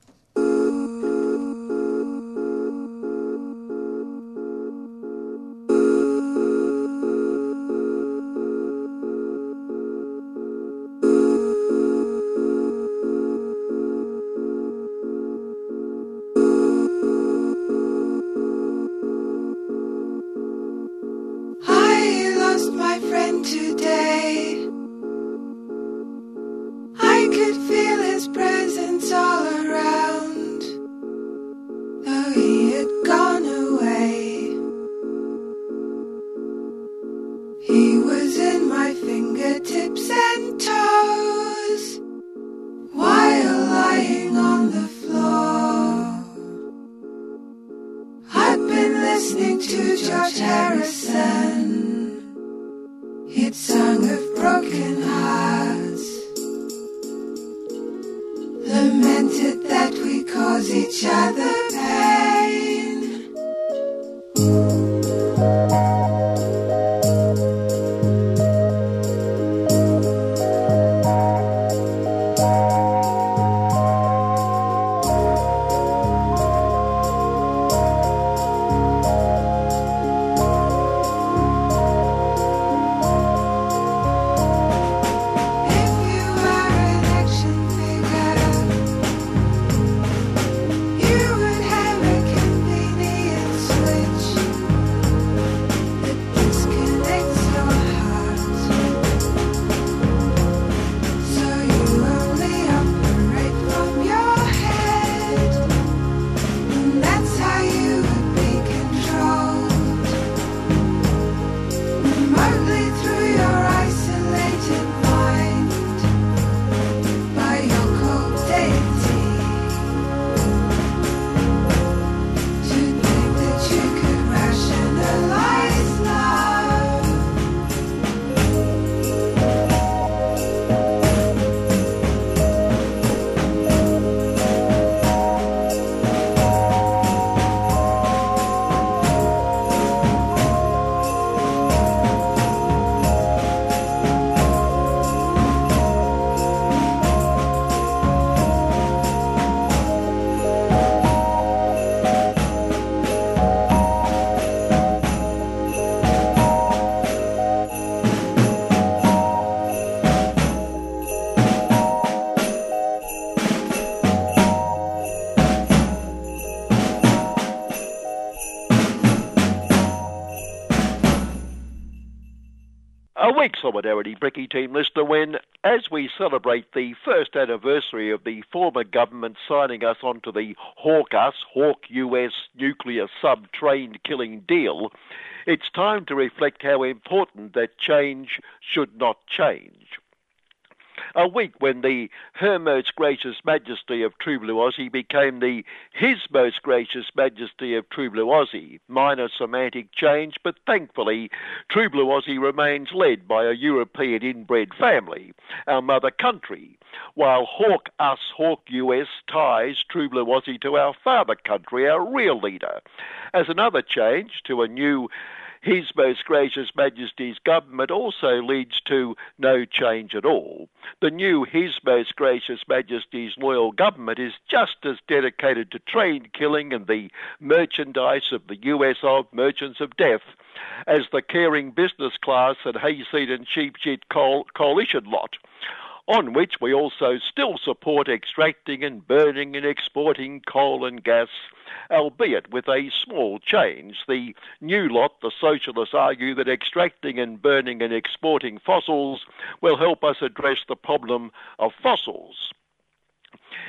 Week solidarity, Bricky team listener, when, as we celebrate the first anniversary of the former government signing us onto the HAWK-US, Hawk US nuclear sub train killing deal, it's time to reflect how important that change should not change. A week when the Her Most Gracious Majesty of True Blue Aussie became the His Most Gracious Majesty of True Blue Aussie. Minor semantic change, but thankfully True Blue Aussie remains led by a European inbred family, our mother country, while Hawk Us, Hawk US ties True Blue Aussie to our father country, our real leader. As another change to a new his Most Gracious Majesty's government also leads to no change at all. The new His Most Gracious Majesty's loyal government is just as dedicated to train killing and the merchandise of the US of merchants of death as the caring business class and hayseed and coal- coalition lot on which we also still support extracting and burning and exporting coal and gas, albeit with a small change. The new lot, the socialists argue that extracting and burning and exporting fossils will help us address the problem of fossils.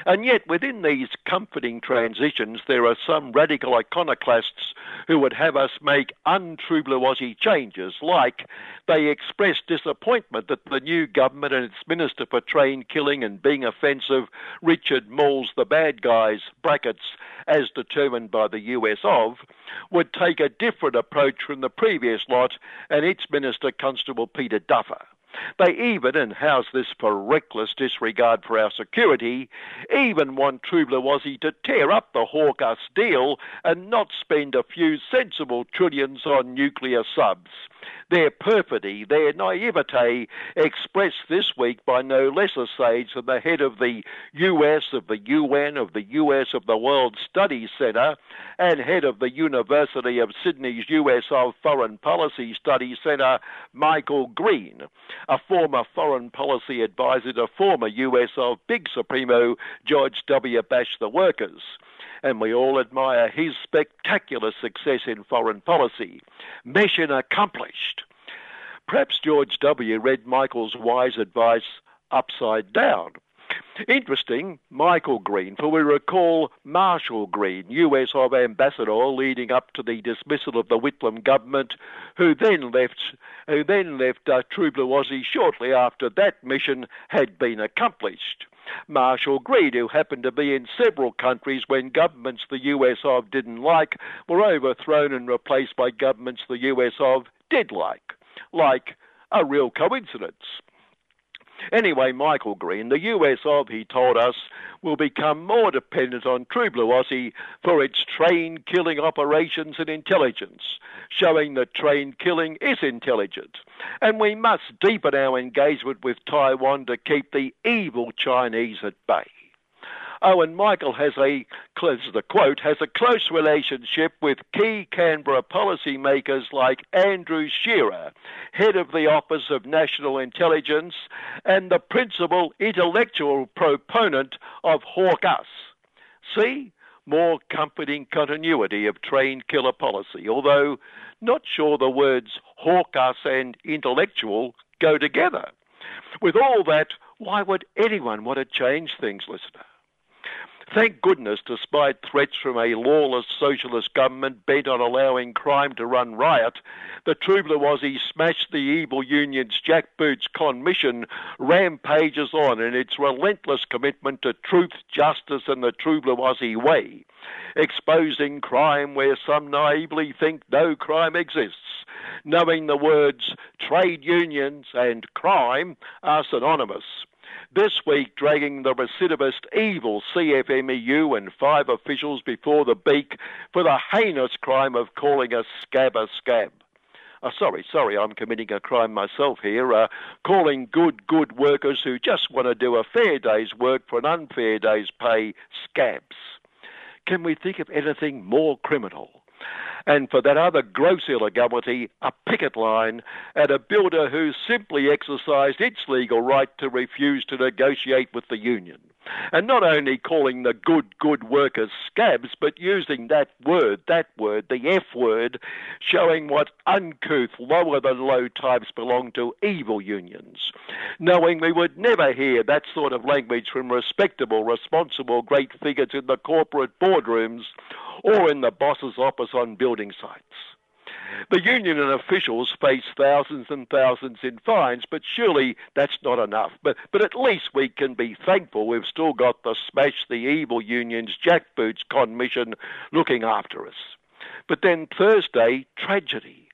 And yet, within these comforting transitions, there are some radical iconoclasts who would have us make untrue Blue changes, like they express disappointment that the new government and its Minister for Train Killing and Being Offensive, Richard Mauls the Bad Guys, brackets, as determined by the US of, would take a different approach from the previous lot and its Minister Constable Peter Duffer. They even, and how's this for reckless disregard for our security, even want Blue Aussie to tear up the Hawk-US deal and not spend a few sensible trillions on nuclear subs. Their perfidy, their naivete, expressed this week by no less a sage than the head of the US of the UN of the US of the World Studies Centre and head of the University of Sydney's US of Foreign Policy Studies Centre, Michael Green, a former foreign policy advisor to former US of Big Supremo George W. Bash the Workers and we all admire his spectacular success in foreign policy. Mission accomplished. Perhaps George W. read Michael's wise advice upside down. Interesting, Michael Green, for we recall Marshall Green, US of ambassador leading up to the dismissal of the Whitlam government, who then left, who then left uh, Aussie shortly after that mission had been accomplished. Marshall Green, who happened to be in several countries when governments the US of didn't like were overthrown and replaced by governments the US of did like. Like a real coincidence. Anyway, Michael Green, the US of, he told us, will become more dependent on True Blue Aussie for its train killing operations and intelligence, showing that train killing is intelligent. And we must deepen our engagement with Taiwan to keep the evil Chinese at bay. And Michael has a, is the quote, has a close relationship with key Canberra policymakers like Andrew Shearer, head of the Office of National Intelligence and the principal intellectual proponent of HAWKUS. See? More comforting continuity of trained killer policy, although not sure the words HAWKUS and intellectual go together. With all that, why would anyone want to change things, listener? Thank goodness, despite threats from a lawless socialist government bent on allowing crime to run riot, the Aussie smashed the evil union's jackboots con mission rampages on in its relentless commitment to truth, justice, and the Aussie way, exposing crime where some naively think no crime exists, knowing the words trade unions and crime are synonymous this week dragging the recidivist evil CFMEU and five officials before the beak for the heinous crime of calling a scab a scab. Uh, sorry, sorry, I'm committing a crime myself here, uh, calling good, good workers who just want to do a fair day's work for an unfair day's pay scabs. Can we think of anything more criminal? And for that other gross illegality, a picket line at a builder who simply exercised its legal right to refuse to negotiate with the union. And not only calling the good, good workers scabs, but using that word, that word, the F word, showing what uncouth, lower than low types belong to evil unions. Knowing we would never hear that sort of language from respectable, responsible great figures in the corporate boardrooms or in the boss's office on building sites. The union and officials face thousands and thousands in fines, but surely that's not enough. But, but at least we can be thankful we've still got the Smash the Evil Union's jackboots con mission looking after us. But then Thursday, tragedy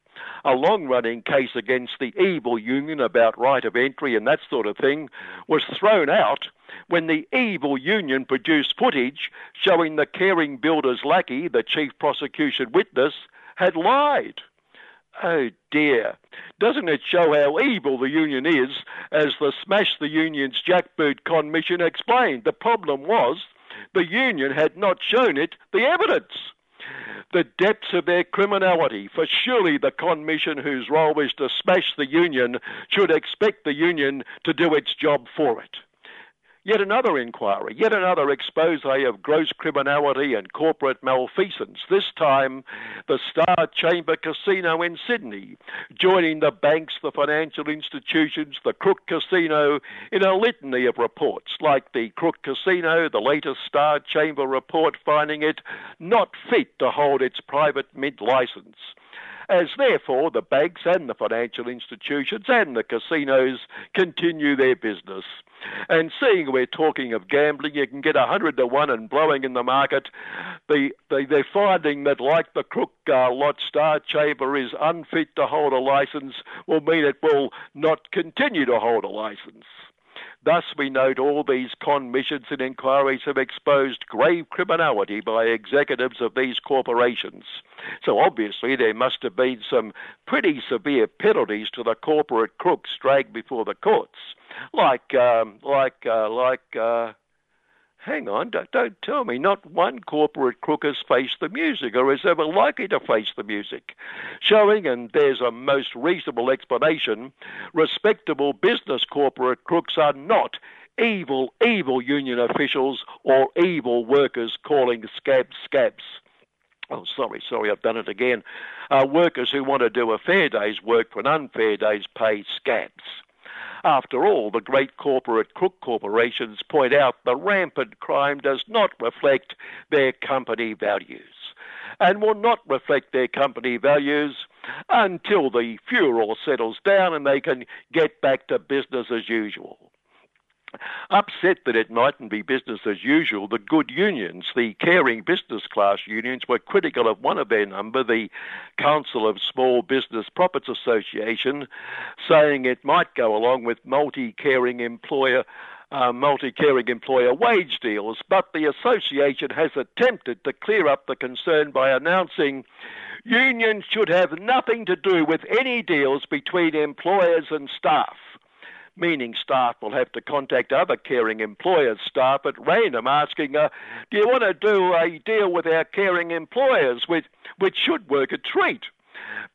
a long running case against the evil union about right of entry and that sort of thing was thrown out when the evil union produced footage showing the caring builder's lackey, the chief prosecution witness, had lied. Oh dear. Doesn't it show how evil the union is, as the Smash the Union's jackboot con mission explained? The problem was the union had not shown it the evidence the depths of their criminality, for surely the commission whose role is to smash the union should expect the union to do its job for it. Yet another inquiry, yet another expose of gross criminality and corporate malfeasance, this time the Star Chamber Casino in Sydney, joining the banks, the financial institutions, the Crook Casino in a litany of reports, like the Crook Casino, the latest Star Chamber report finding it not fit to hold its private mint license as therefore the banks and the financial institutions and the casinos continue their business. And seeing we're talking of gambling, you can get a hundred to one and blowing in the market. The, the, they're finding that, like the Crook uh, Lot Star Chamber is unfit to hold a license, will mean it will not continue to hold a license. Thus, we note all these con missions and inquiries have exposed grave criminality by executives of these corporations. So, obviously, there must have been some pretty severe penalties to the corporate crooks dragged before the courts, like, um, like, uh, like. Uh, hang on, don't, don't, tell me not one corporate crook has faced the music or is ever likely to face the music. Showing, and there's a most reasonable explanation, respectable business corporate crooks are not evil, evil union officials or evil workers calling scabs scabs. Oh, sorry, sorry, I've done it again. Uh, workers who want to do a fair day's work for an unfair day's pay scabs. After all, the great corporate crook corporations point out the rampant crime does not reflect their company values and will not reflect their company values until the furor settles down and they can get back to business as usual. Upset that it mightn't be business as usual, the good unions, the caring business class unions, were critical of one of their number, the Council of Small Business Profits Association, saying it might go along with multi caring employer uh, multi caring employer wage deals, but the association has attempted to clear up the concern by announcing unions should have nothing to do with any deals between employers and staff. Meaning, staff will have to contact other caring employers' staff at random asking, uh, Do you want to do a deal with our caring employers, which, which should work a treat?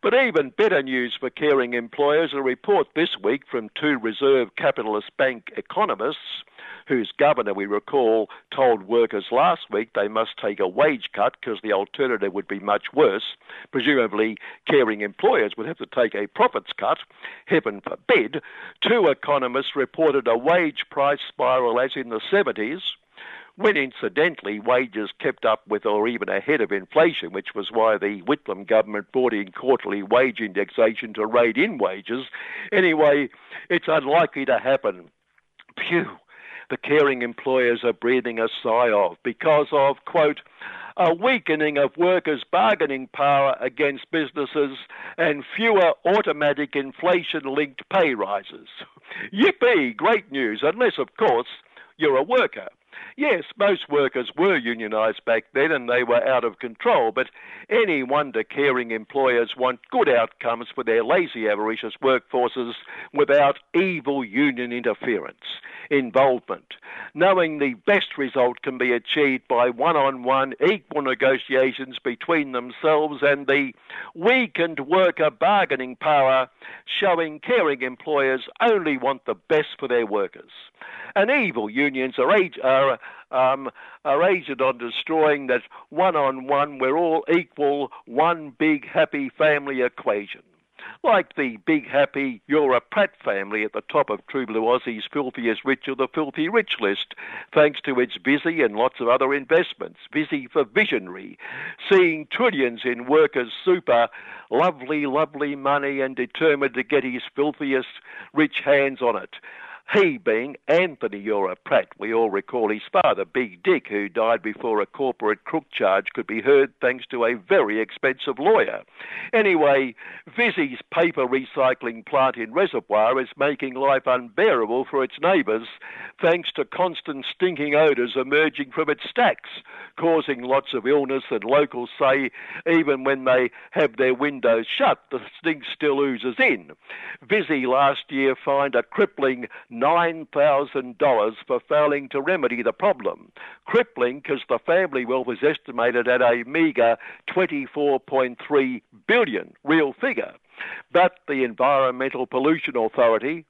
But even better news for caring employers a report this week from two Reserve Capitalist Bank economists, whose governor, we recall, told workers last week they must take a wage cut because the alternative would be much worse. Presumably, caring employers would have to take a profits cut. Heaven forbid. Two economists reported a wage price spiral as in the 70s when incidentally wages kept up with or even ahead of inflation, which was why the Whitlam government brought in quarterly wage indexation to rein in wages. Anyway, it's unlikely to happen. Phew. The caring employers are breathing a sigh of because of, quote, a weakening of workers' bargaining power against businesses and fewer automatic inflation linked pay rises. *laughs* Yippee! Great news, unless, of course, you're a worker. Yes, most workers were unionised back then and they were out of control, but any wonder caring employers want good outcomes for their lazy, avaricious workforces without evil union interference, involvement, knowing the best result can be achieved by one on one equal negotiations between themselves and the weakened worker bargaining power, showing caring employers only want the best for their workers. And evil unions are, are, um, are aged on destroying that one on one, we're all equal, one big happy family equation. Like the big happy Eura Pratt family at the top of True Blue Aussie's filthiest rich of the filthy rich list, thanks to its Visy and lots of other investments. Visy for visionary, seeing trillions in workers' super, lovely, lovely money and determined to get his filthiest rich hands on it. He being Anthony Eura Pratt. We all recall his father, Big Dick, who died before a corporate crook charge could be heard thanks to a very expensive lawyer. Anyway, Visy's paper recycling plant in Reservoir is making life unbearable for its neighbours thanks to constant stinking odours emerging from its stacks, causing lots of illness, and locals say even when they have their windows shut, the stink still oozes in. Visy last year fined a crippling $9,000 for failing to remedy the problem. Crippling because the family wealth is estimated at a meagre 24.3 billion, real figure. But the Environmental Pollution Authority,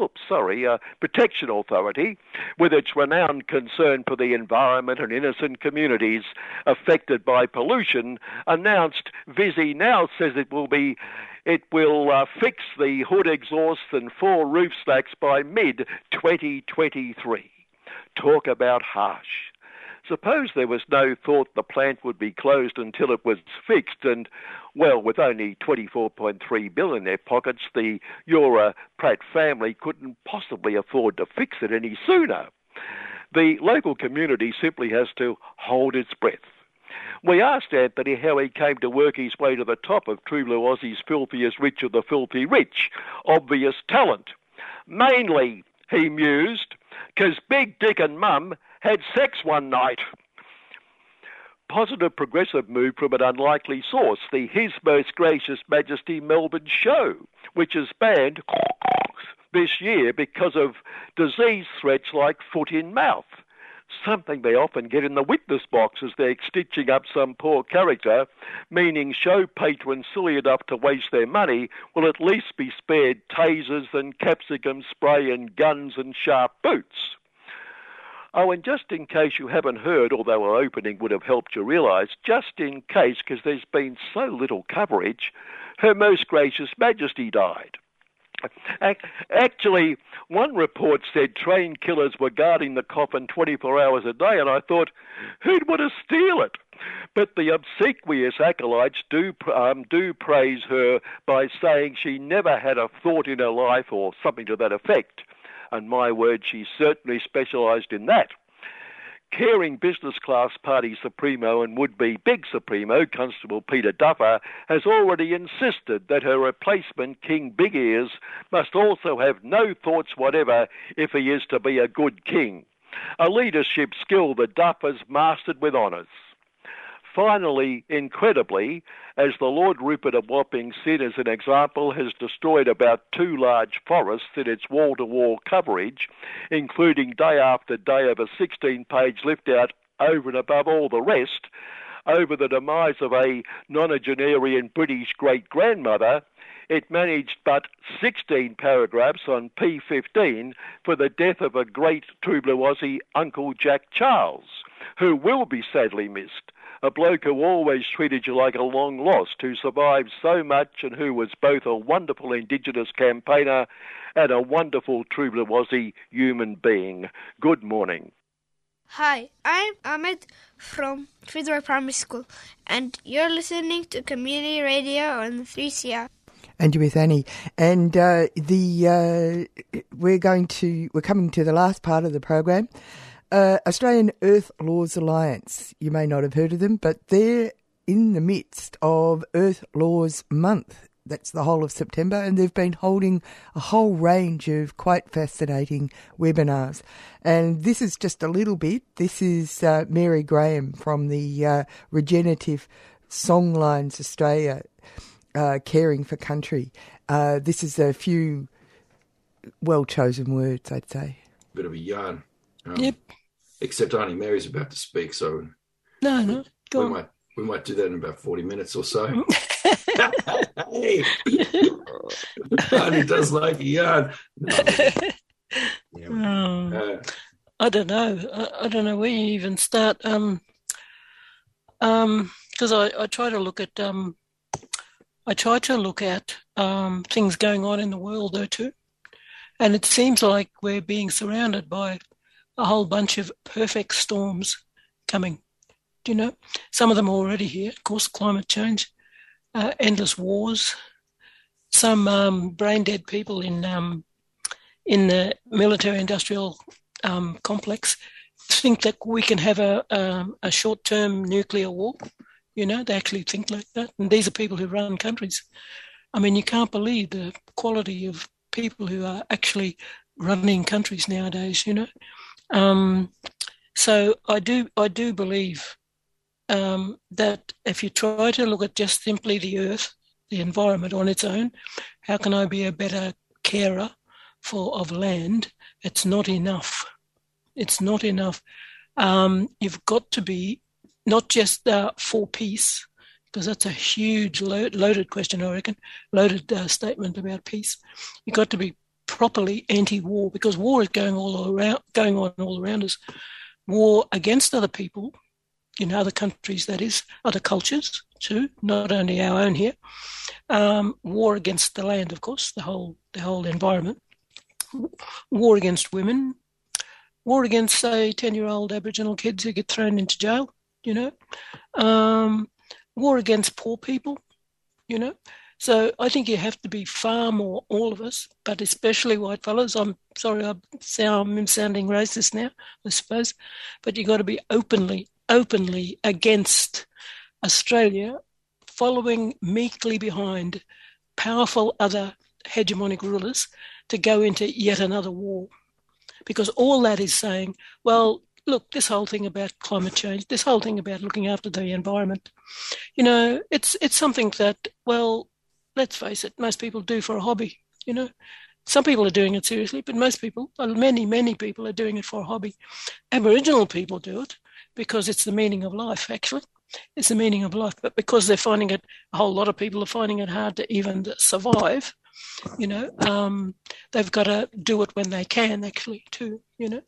oops, sorry, uh, Protection Authority, with its renowned concern for the environment and innocent communities affected by pollution, announced Visy now says it will be it will uh, fix the hood exhausts and four roof stacks by mid 2023. Talk about harsh. Suppose there was no thought the plant would be closed until it was fixed, and, well, with only 24.3 bill in their pockets, the Eura Pratt family couldn't possibly afford to fix it any sooner. The local community simply has to hold its breath. We asked Anthony how he came to work his way to the top of True Blue Aussie's filthiest rich of the filthy rich. Obvious talent. Mainly, he mused, because Big Dick and Mum had sex one night. Positive progressive move from an unlikely source, the His Most Gracious Majesty Melbourne show, which is banned this year because of disease threats like foot in mouth something they often get in the witness box as they're stitching up some poor character, meaning show patrons silly enough to waste their money will at least be spared tasers and capsicum spray and guns and sharp boots. Oh, and just in case you haven't heard, although our opening would have helped you realise, just in case, because there's been so little coverage, Her Most Gracious Majesty died. Actually, one report said train killers were guarding the coffin 24 hours a day, and I thought, who'd want to steal it? But the obsequious acolytes do um, do praise her by saying she never had a thought in her life or something to that effect. And my word, she certainly specialised in that caring business class party supremo and would be big supremo, Constable Peter Duffer, has already insisted that her replacement, King Big Ears, must also have no thoughts whatever if he is to be a good king. A leadership skill that Duffer's mastered with honours. Finally, incredibly, as the Lord Rupert of Wapping Sin, as an example, has destroyed about two large forests in its wall to wall coverage, including day after day of a 16 page lift out over and above all the rest, over the demise of a nonagenarian British great grandmother, it managed but 16 paragraphs on P15 for the death of a great true Aussie, Uncle Jack Charles, who will be sadly missed a bloke who always treated you like a long lost, who survived so much and who was both a wonderful Indigenous campaigner and a wonderful true human being. Good morning. Hi, I'm Ahmed from Fitzroy Primary School, and you're listening to Community Radio on 3CR. And you're with Annie, and uh, the uh, we're going to we're coming to the last part of the program. Uh, Australian Earth Laws Alliance. You may not have heard of them, but they're in the midst of Earth Laws Month. That's the whole of September, and they've been holding a whole range of quite fascinating webinars. And this is just a little bit. This is uh, Mary Graham from the uh, Regenerative Songlines Australia, uh, Caring for Country. Uh, this is a few well chosen words, I'd say. Bit of a yarn. Um, yep. Except Auntie Mary's about to speak, so no, no, we on. might we might do that in about forty minutes or so. *laughs* hey, Auntie does like a yarn. No. Yeah. *laughs* Oh, uh, I don't know. I, I, don't know where you even start. Um, um, because I, I try to look at um, I try to look at um things going on in the world though too, and it seems like we're being surrounded by a whole bunch of perfect storms coming. You know? Some of them are already here. Of course, climate change, uh, endless wars, some um, brain dead people in um, in the military-industrial um, complex think that we can have a, a, a short-term nuclear war. You know, they actually think like that, and these are people who run countries. I mean, you can't believe the quality of people who are actually running countries nowadays. You know, um, so I do I do believe um, that if you try to look at just simply the earth, the environment on its own, how can I be a better carer for of land? It's not enough. It's not enough. Um, you've got to be not just uh, for peace, because that's a huge load, loaded question, I reckon, loaded uh, statement about peace. You've got to be properly anti-war because war is going all around, going on all around us. War against other people, in other countries, that is, other cultures too, not only our own here. Um, war against the land, of course, the whole the whole environment. War against women. War against, say, ten-year-old Aboriginal kids who get thrown into jail. You know, um, war against poor people. You know, so I think you have to be far more, all of us, but especially white fellows. I'm sorry, I'm, I'm sounding racist now, I suppose, but you've got to be openly, openly against Australia, following meekly behind powerful other hegemonic rulers to go into yet another war. Because all that is saying, well, look, this whole thing about climate change, this whole thing about looking after the environment, you know, it's it's something that, well, let's face it, most people do for a hobby. You know, some people are doing it seriously, but most people, many, many people are doing it for a hobby. Aboriginal people do it because it's the meaning of life, actually. It's the meaning of life. But because they're finding it, a whole lot of people are finding it hard to even survive, you know, um, they've got to do it when they can, actually, too, you know.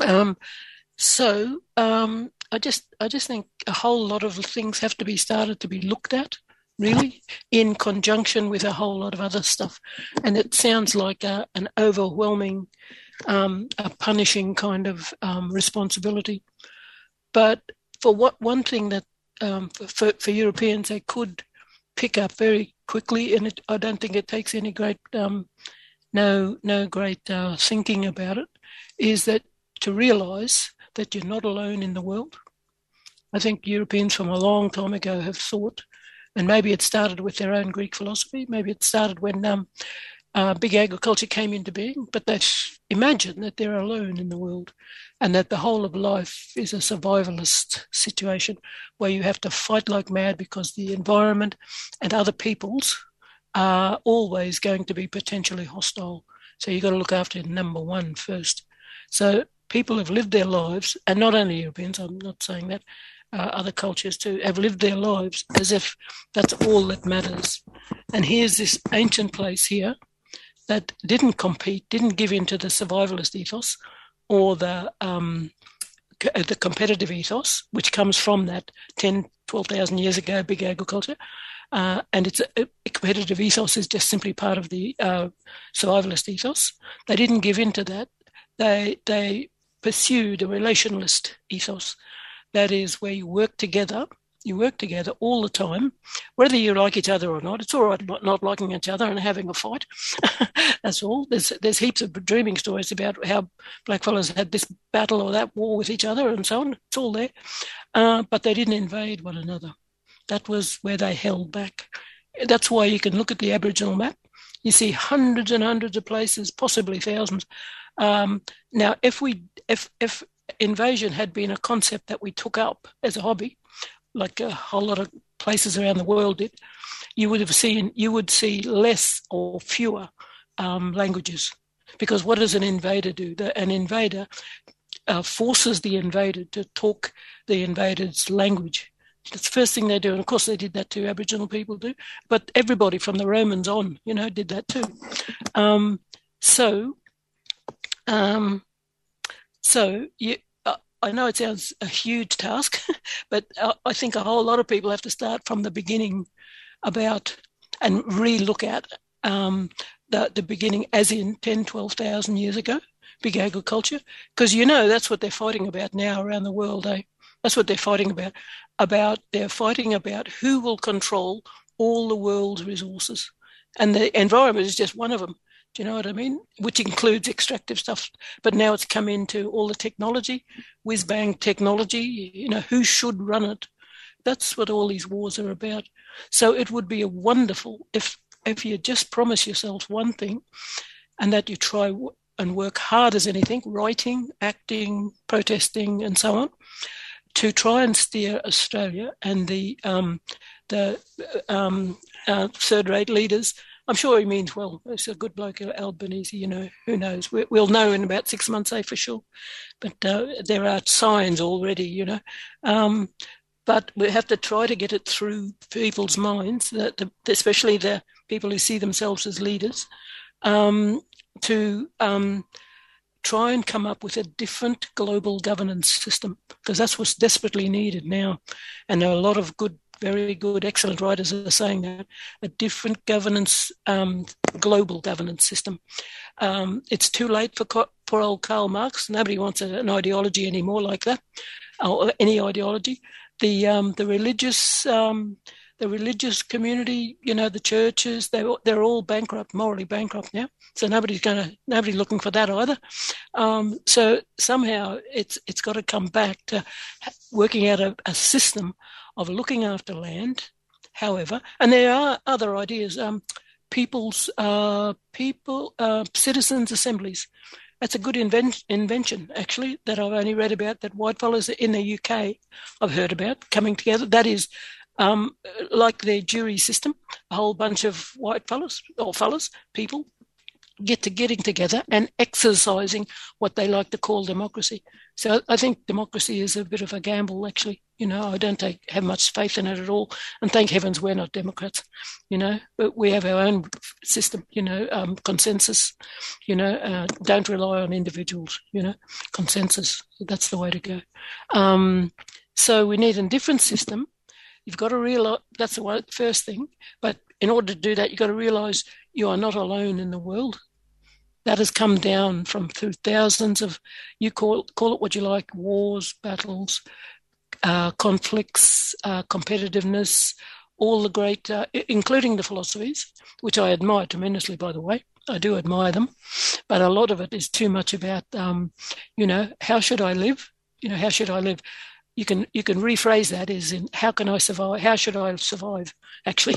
Um, so um, I just I just think a whole lot of things have to be started to be looked at really, in conjunction with a whole lot of other stuff. And it sounds like a, an overwhelming, um, a punishing kind of um, responsibility. But for what one thing that um, for, for Europeans they could pick up very quickly, and it, I don't think it takes any great um, no no great uh, thinking about it, is that to realise that you're not alone in the world. I think Europeans from a long time ago have thought, and maybe it started with their own Greek philosophy, maybe it started when um, uh, big agriculture came into being, but they imagine that they're alone in the world and that the whole of life is a survivalist situation where you have to fight like mad because the environment and other peoples are always going to be potentially hostile. So you've got to look after number one first. So people have lived their lives, and not only Europeans, I'm not saying that, uh, other cultures too, have lived their lives as if that's all that matters. And here's this ancient place here that didn't compete, didn't give in to the survivalist ethos or the um, the competitive ethos, which comes from that 10, 12,000 years ago, big agriculture. Uh, and it's a, a, competitive ethos is just simply part of the uh, survivalist ethos. They didn't give in to that. They they pursued a relationalist ethos, that is where you work together you work together all the time, whether you like each other or not. It's all right not, liking each other and having a fight. *laughs* That's all. There's there's heaps of dreaming stories about how blackfellas had this battle or that war with each other and so on. It's all there, uh, but they didn't invade one another. That was where they held back. That's why you can look at the Aboriginal map. You see hundreds and hundreds of places, possibly thousands. Um, now, if we if if invasion had been a concept that we took up as a hobby, like a whole lot of places around the world did, you would have seen you would see less or fewer um, languages. Because what does an invader do? The, an invader uh, forces the invader to talk the invader's language. That's the first thing they do, and of course they did that to Aboriginal people too. But everybody from the Romans on, you know, did that too. Um, so, um, so you, I know it sounds a huge task, *laughs* but I think a whole lot of people have to start from the beginning about and re-look at um, the, the beginning as in 10, 12,000 years ago, big agriculture, because you know that's what they're fighting about now around the world. Eh? That's what they're fighting about. About they're fighting about who will control all the world's resources, and the environment is just one of them. Do you know what I mean? Which includes extractive stuff. But now it's come into all the technology, whiz bang technology, you know, who should run it? That's what all these wars are about. So it would be a wonderful if if you just promise yourself one thing and that you try and work hard as anything, writing, acting, protesting, and so on, to try and steer Australia and the um, the um, uh, third-rate leaders I'm sure he means well. It's a good bloke, Albanese. You know, who knows? We, will know in about six months, eh, for sure. But uh, there are signs already, you know. Um, but we have to try to get it through people's minds, that the, especially the people who see themselves as leaders, um, to um, try and come up with a different global governance system because that's what's desperately needed now. And there are a lot of good very good, excellent writers are saying that a different governance, um, global governance system. Um, it's too late for poor old Karl Marx. Nobody wants a, an ideology anymore like that, or any ideology. The um, the religious um, the religious community, you know, the churches, they they're all bankrupt, morally bankrupt now. So nobody's going to nobody looking for that either. Um, so somehow it's it's got to come back to working out a, a system of looking after land. However, and there are other ideas. Um, people's uh, people uh, citizens assemblies. That's a good inven- invention, actually, that I've only read about. That whitefellas in the UK I've heard about coming together. That is um, like their jury system. A whole bunch of whitefellas or fellas, people, get to getting together and exercising what they like to call democracy. So I think democracy is a bit of a gamble, actually. You know, I don't take, have much faith in it at all. And thank heavens we're not Democrats, you know, but we have our own system, you know, um, consensus, you know, uh, don't rely on individuals, you know, consensus. That's the way to go. Um, so we need a different system. You've got to realize that's the first thing. But in order to do that, you've got to realize you are not alone in the world. That has come down from through thousands of, you call, call it what you like, wars, battles, uh, conflicts, uh, competitiveness, all the great, uh, including the philosophies, which I admire tremendously, by the way. I do admire them, but a lot of it is too much about, um, you know, how should I live? You know, how should I live? You can you can rephrase that as in how can I survive? How should I survive? Actually,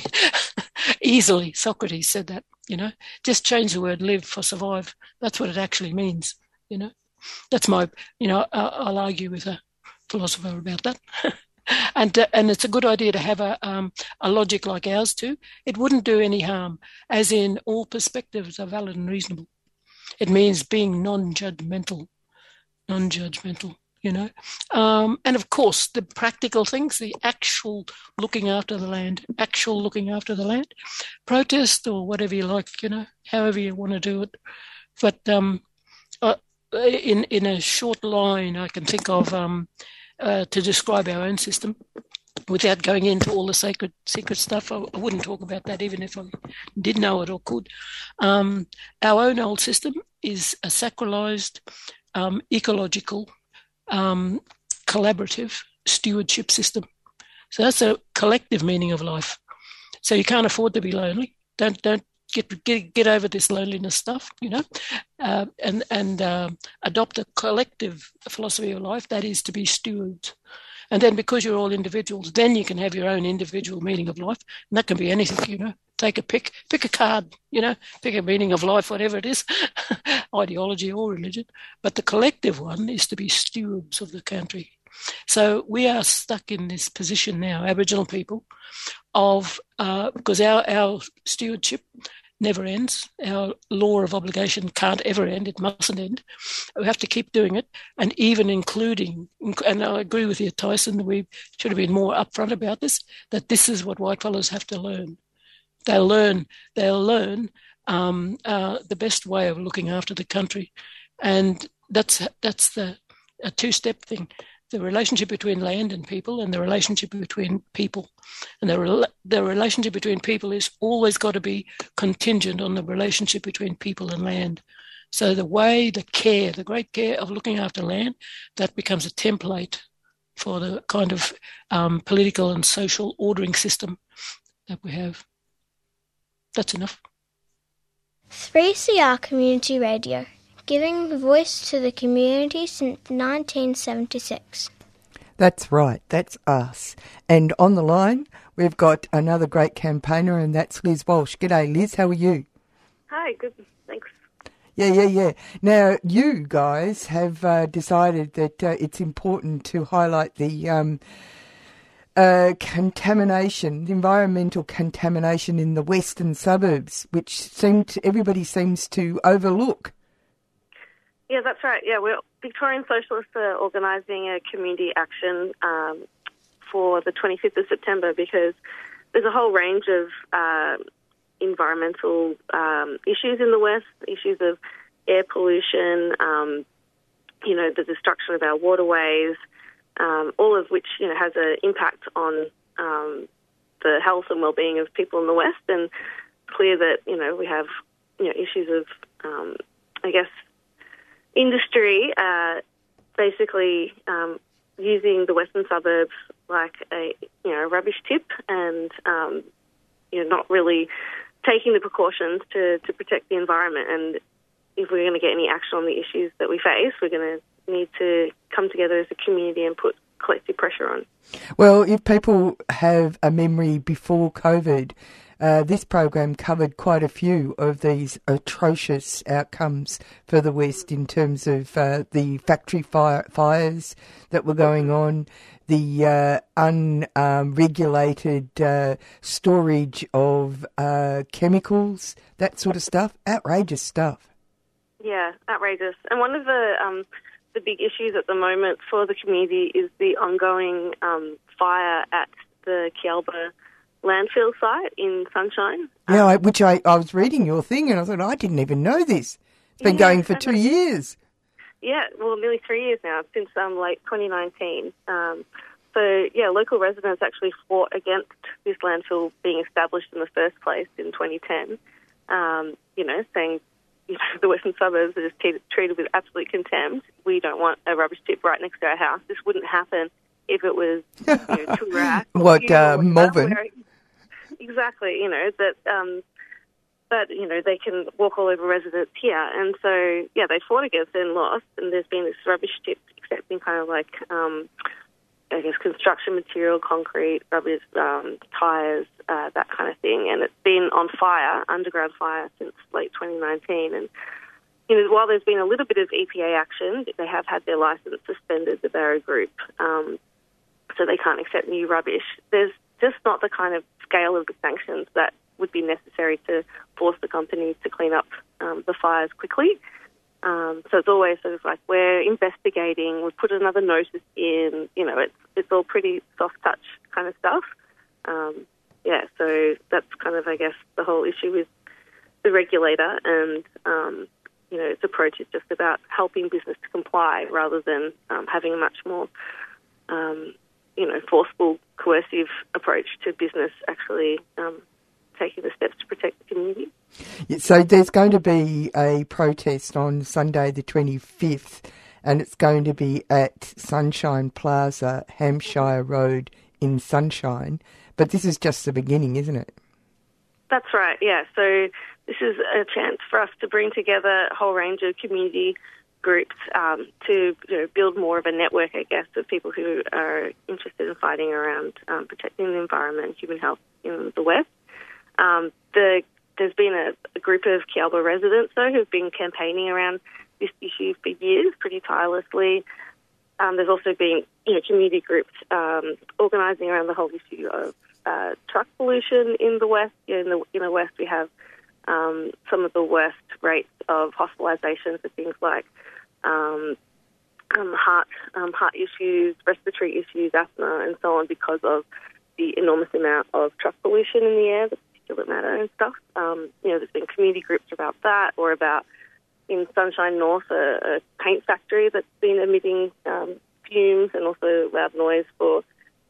*laughs* easily. Socrates said that. You know, just change the word "live" for "survive." That's what it actually means. You know, that's my. You know, I'll argue with a philosopher about that. *laughs* and uh, and it's a good idea to have a um, a logic like ours too. It wouldn't do any harm, as in all perspectives are valid and reasonable. It means being non-judgmental, non-judgmental. You know, um, and of course the practical things, the actual looking after the land, actual looking after the land, protest or whatever you like. You know, however you want to do it, but um, uh, in in a short line, I can think of um, uh, to describe our own system without going into all the sacred secret stuff. I, I, wouldn't talk about that even if I did know it or could. Um, our own old system is a sacralized, um, ecological, um, collaborative stewardship system. So that's a collective meaning of life. So you can't afford to be lonely. Don't don't get get get over this loneliness stuff, you know, uh, and and uh, adopt a collective philosophy of life that is to be stewards. And then because you're all individuals, then you can have your own individual meaning of life, and that can be anything, you know. Take a pick, pick a card, you know, pick a meaning of life, whatever it is, *laughs* ideology or religion. But the collective one is to be stewards of the country. So we are stuck in this position now, Aboriginal people, of uh, because our our stewardship never ends. Our law of obligation can't ever end. It mustn't end. We have to keep doing it, and even including, and I agree with you, Tyson, we should have been more upfront about this, that this is what whitefellas have to learn. They'll learn, they'll learn um, uh, the best way of looking after the country. And that's, that's the a two-step thing the relationship between land and people and the relationship between people. And the, the relationship between people is always got to be contingent on the relationship between people and land. So the way, the care, the great care of looking after land, that becomes a template for the kind of um, political and social ordering system that we have. That's enough. 3CR Community Radio giving voice to the community since 1976. That's right, that's us. And on the line, we've got another great campaigner, and that's Liz Walsh. G'day, Liz, how are you? Hi, good, thanks. Yeah, yeah, yeah. Now, you guys have uh, decided that uh, it's important to highlight the um, uh, contamination, the environmental contamination in the western suburbs, which seemed everybody seems to overlook. Yeah, that's right. Yeah, we're Victorian Socialists are organising a community action um, for the 25th of September because there's a whole range of uh, environmental um, issues in the West, issues of air pollution, um, you know, the destruction of our waterways, um, all of which you know has an impact on um, the health and well-being of people in the West. And clear that you know we have you know issues of um, I guess industry uh, basically um, using the western suburbs like a you know rubbish tip and um, you know not really taking the precautions to, to protect the environment and if we're going to get any action on the issues that we face we're going to need to come together as a community and put collective pressure on. Well, if people have a memory before COVID, uh, this program covered quite a few of these atrocious outcomes for the West in terms of uh, the factory fire, fires that were going on, the uh, unregulated um, storage of uh, chemicals, that sort of stuff. Outrageous stuff. Yeah, outrageous. And one of the um, the big issues at the moment for the community is the ongoing um, fire at the Kealba landfill site in Sunshine. Yeah, I, which I, I was reading your thing and I thought, I didn't even know this. It's been yeah, going for two years. Yeah, well, nearly three years now, since um, late 2019. Um, So, yeah, local residents actually fought against this landfill being established in the first place in 2010, um, you know, saying, *laughs* you know, the western suburbs are just treated, treated with absolute contempt. We don't want a rubbish tip right next to our house. This wouldn't happen if it was, you know, *laughs* Toorak. What, uh, where- Exactly, you know, that, um, but, you know, they can walk all over residents here. And so, yeah, they fought against and lost. And there's been this rubbish tip accepting kind of like, um, I guess, construction material, concrete, rubbish, um, tyres, uh, that kind of thing. And it's been on fire, underground fire, since late 2019. And, you know, while there's been a little bit of EPA action, they have had their licence suspended, the Barro Group, um, so they can't accept new rubbish. There's just not the kind of scale of the sanctions that would be necessary to force the company to clean up um, the fires quickly. Um, so it's always sort of like we're investigating, we've put another notice in. You know, it's it's all pretty soft touch kind of stuff. Um, yeah, so that's kind of I guess the whole issue with the regulator, and um, you know, its approach is just about helping business to comply rather than um, having a much more um, you know forceful, coercive approach to business actually um, taking the steps to protect the community. So there's going to be a protest on Sunday the 25th, and it's going to be at Sunshine Plaza, Hampshire Road in Sunshine. But this is just the beginning, isn't it? That's right, yeah. So this is a chance for us to bring together a whole range of community groups um, to you know, build more of a network, I guess, of people who are interested in fighting around um, protecting the environment human health in the West. Um, the, there's been a, a group of Kealba residents, though, who've been campaigning around this issue for years pretty tirelessly. Um, there's also been you know, community groups um, organising around the whole issue of uh, truck pollution in the West. You know, in, the, in the West, we have um, some of the worst rates of hospitalisation for things like um, um, heart um, heart issues, respiratory issues, asthma, and so on because of the enormous amount of truck pollution in the air, the particulate matter and stuff. Um, you know, there's been community groups about that, or about in Sunshine North, a, a paint factory that's been emitting um, fumes and also loud noise for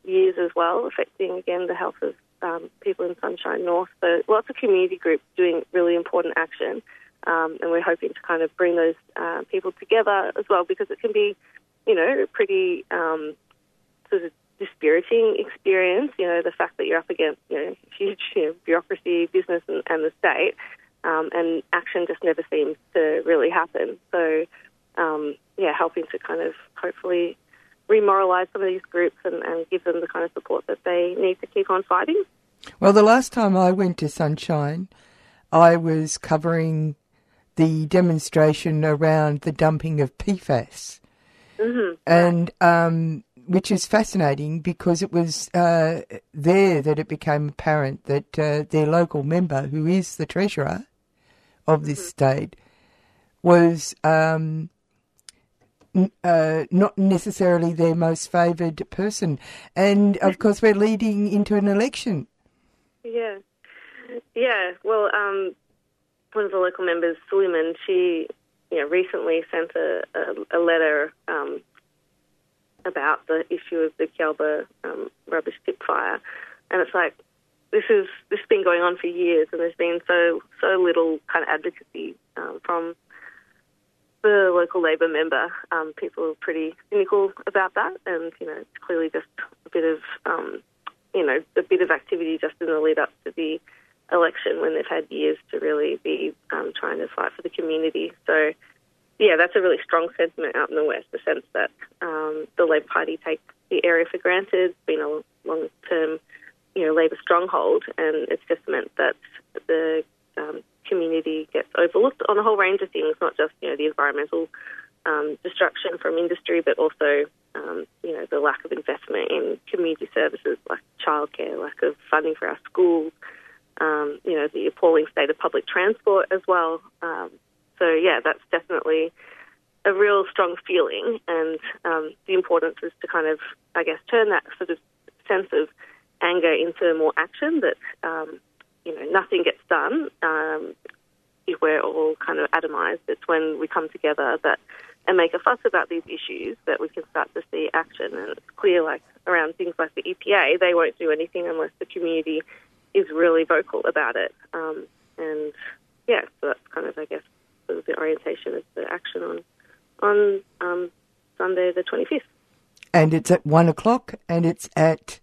years as well, affecting again the health of um, people in Sunshine North. So lots of community groups doing really important action, um, and we're hoping to kind of bring those uh, people together as well because it can be, you know, pretty um, sort of dispiriting experience. You know, the fact that you're up against you know huge you know, bureaucracy, business, and, and the state, um, and action just never seems to really happen. So, um, yeah, helping to kind of hopefully remoralize some of these groups and, and give them the kind of support that they need to keep on fighting. Well, the last time I went to Sunshine, I was covering the demonstration around the dumping of PFAS. Mm-hmm. and um, which is fascinating because it was uh, there that it became apparent that uh, their local member, who is the treasurer of this state, was um, n- uh, not necessarily their most favoured person, and of course we're leading into an election. Yeah, yeah. Well, um, one of the local members, Suleyman, she, you know, recently sent a, a, a letter um, about the issue of the Kealba um, rubbish tip fire, and it's like this is this has been going on for years, and there's been so so little kind of advocacy um, from the local Labor member. Um, people are pretty cynical about that, and you know, it's clearly just a bit of um, you know a bit of activity just in the lead up to the election when they've had years to really be um, trying to fight for the community. So, yeah, that's a really strong sentiment out in the West, the sense that um, the Labor Party takes the area for granted. It's been a long term, you know, Labor stronghold, and it's just meant that the um, community gets overlooked on a whole range of things, not just, you know, the environmental um, destruction from industry, but also, um, you know, the lack of investment in community services like childcare, lack of funding for our schools, um, you know, the appalling state of public transport as well. Um, so, yeah, that's definitely a real strong feeling, and um, the importance is to kind of, I guess, turn that sort of sense of anger into more action that, um, you know, nothing gets done um, if we're all kind of atomized. It's when we come together that and make a fuss about these issues that we can start to see action, and it's clear, like around things like the EPA, they won't do anything unless the community is really vocal about it. Um, and yeah, so that's kind of, I guess, sort of the orientation of the action on on um, Sunday the twenty fifth. And it's at one o'clock, and it's at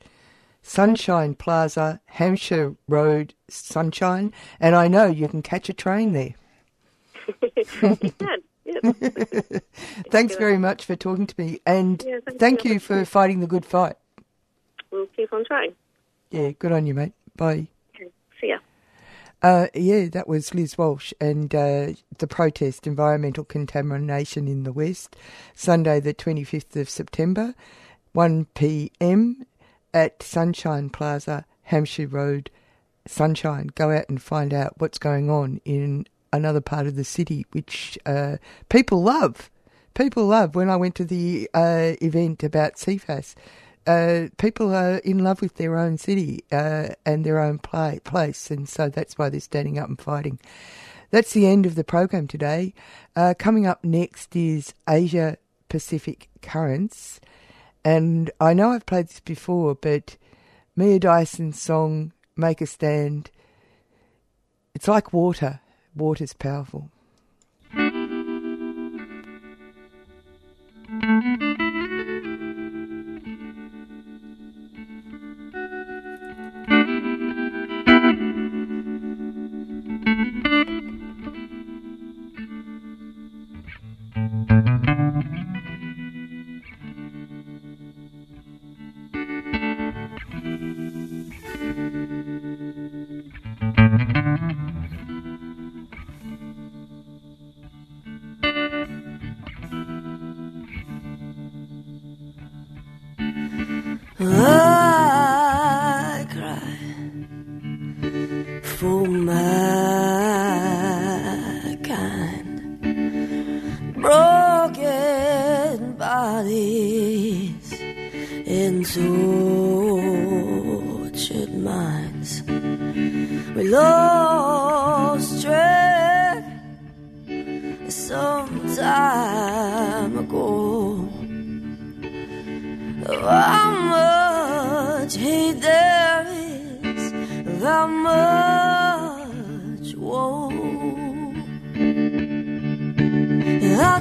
Sunshine Plaza, Hampshire Road, Sunshine. And I know you can catch a train there. *laughs* you can. *laughs* Thanks very much for talking to me, and Yeah, thank you for fighting the good fight. We'll keep on trying. Yeah, good on you, mate. Bye. Okay. See ya. Uh, yeah, that was Liz Walsh and uh, the protest, environmental contamination in the West, Sunday the 25th of September, 1 p.m. at Sunshine Plaza, Hampshire Road, Sunshine. Go out and find out what's going on in another part of the city, which uh, people love. People love. When I went to the uh, event about PFAS, uh, people are in love with their own city uh, and their own play, place, and so that's why they're standing up and fighting. That's the end of the program today. Uh, coming up next is Asia Pacific Currents, and I know I've played this before, but Mia Dyson's song "Make a Stand." It's like water. Water's powerful. How much hate there is, how much woe. Our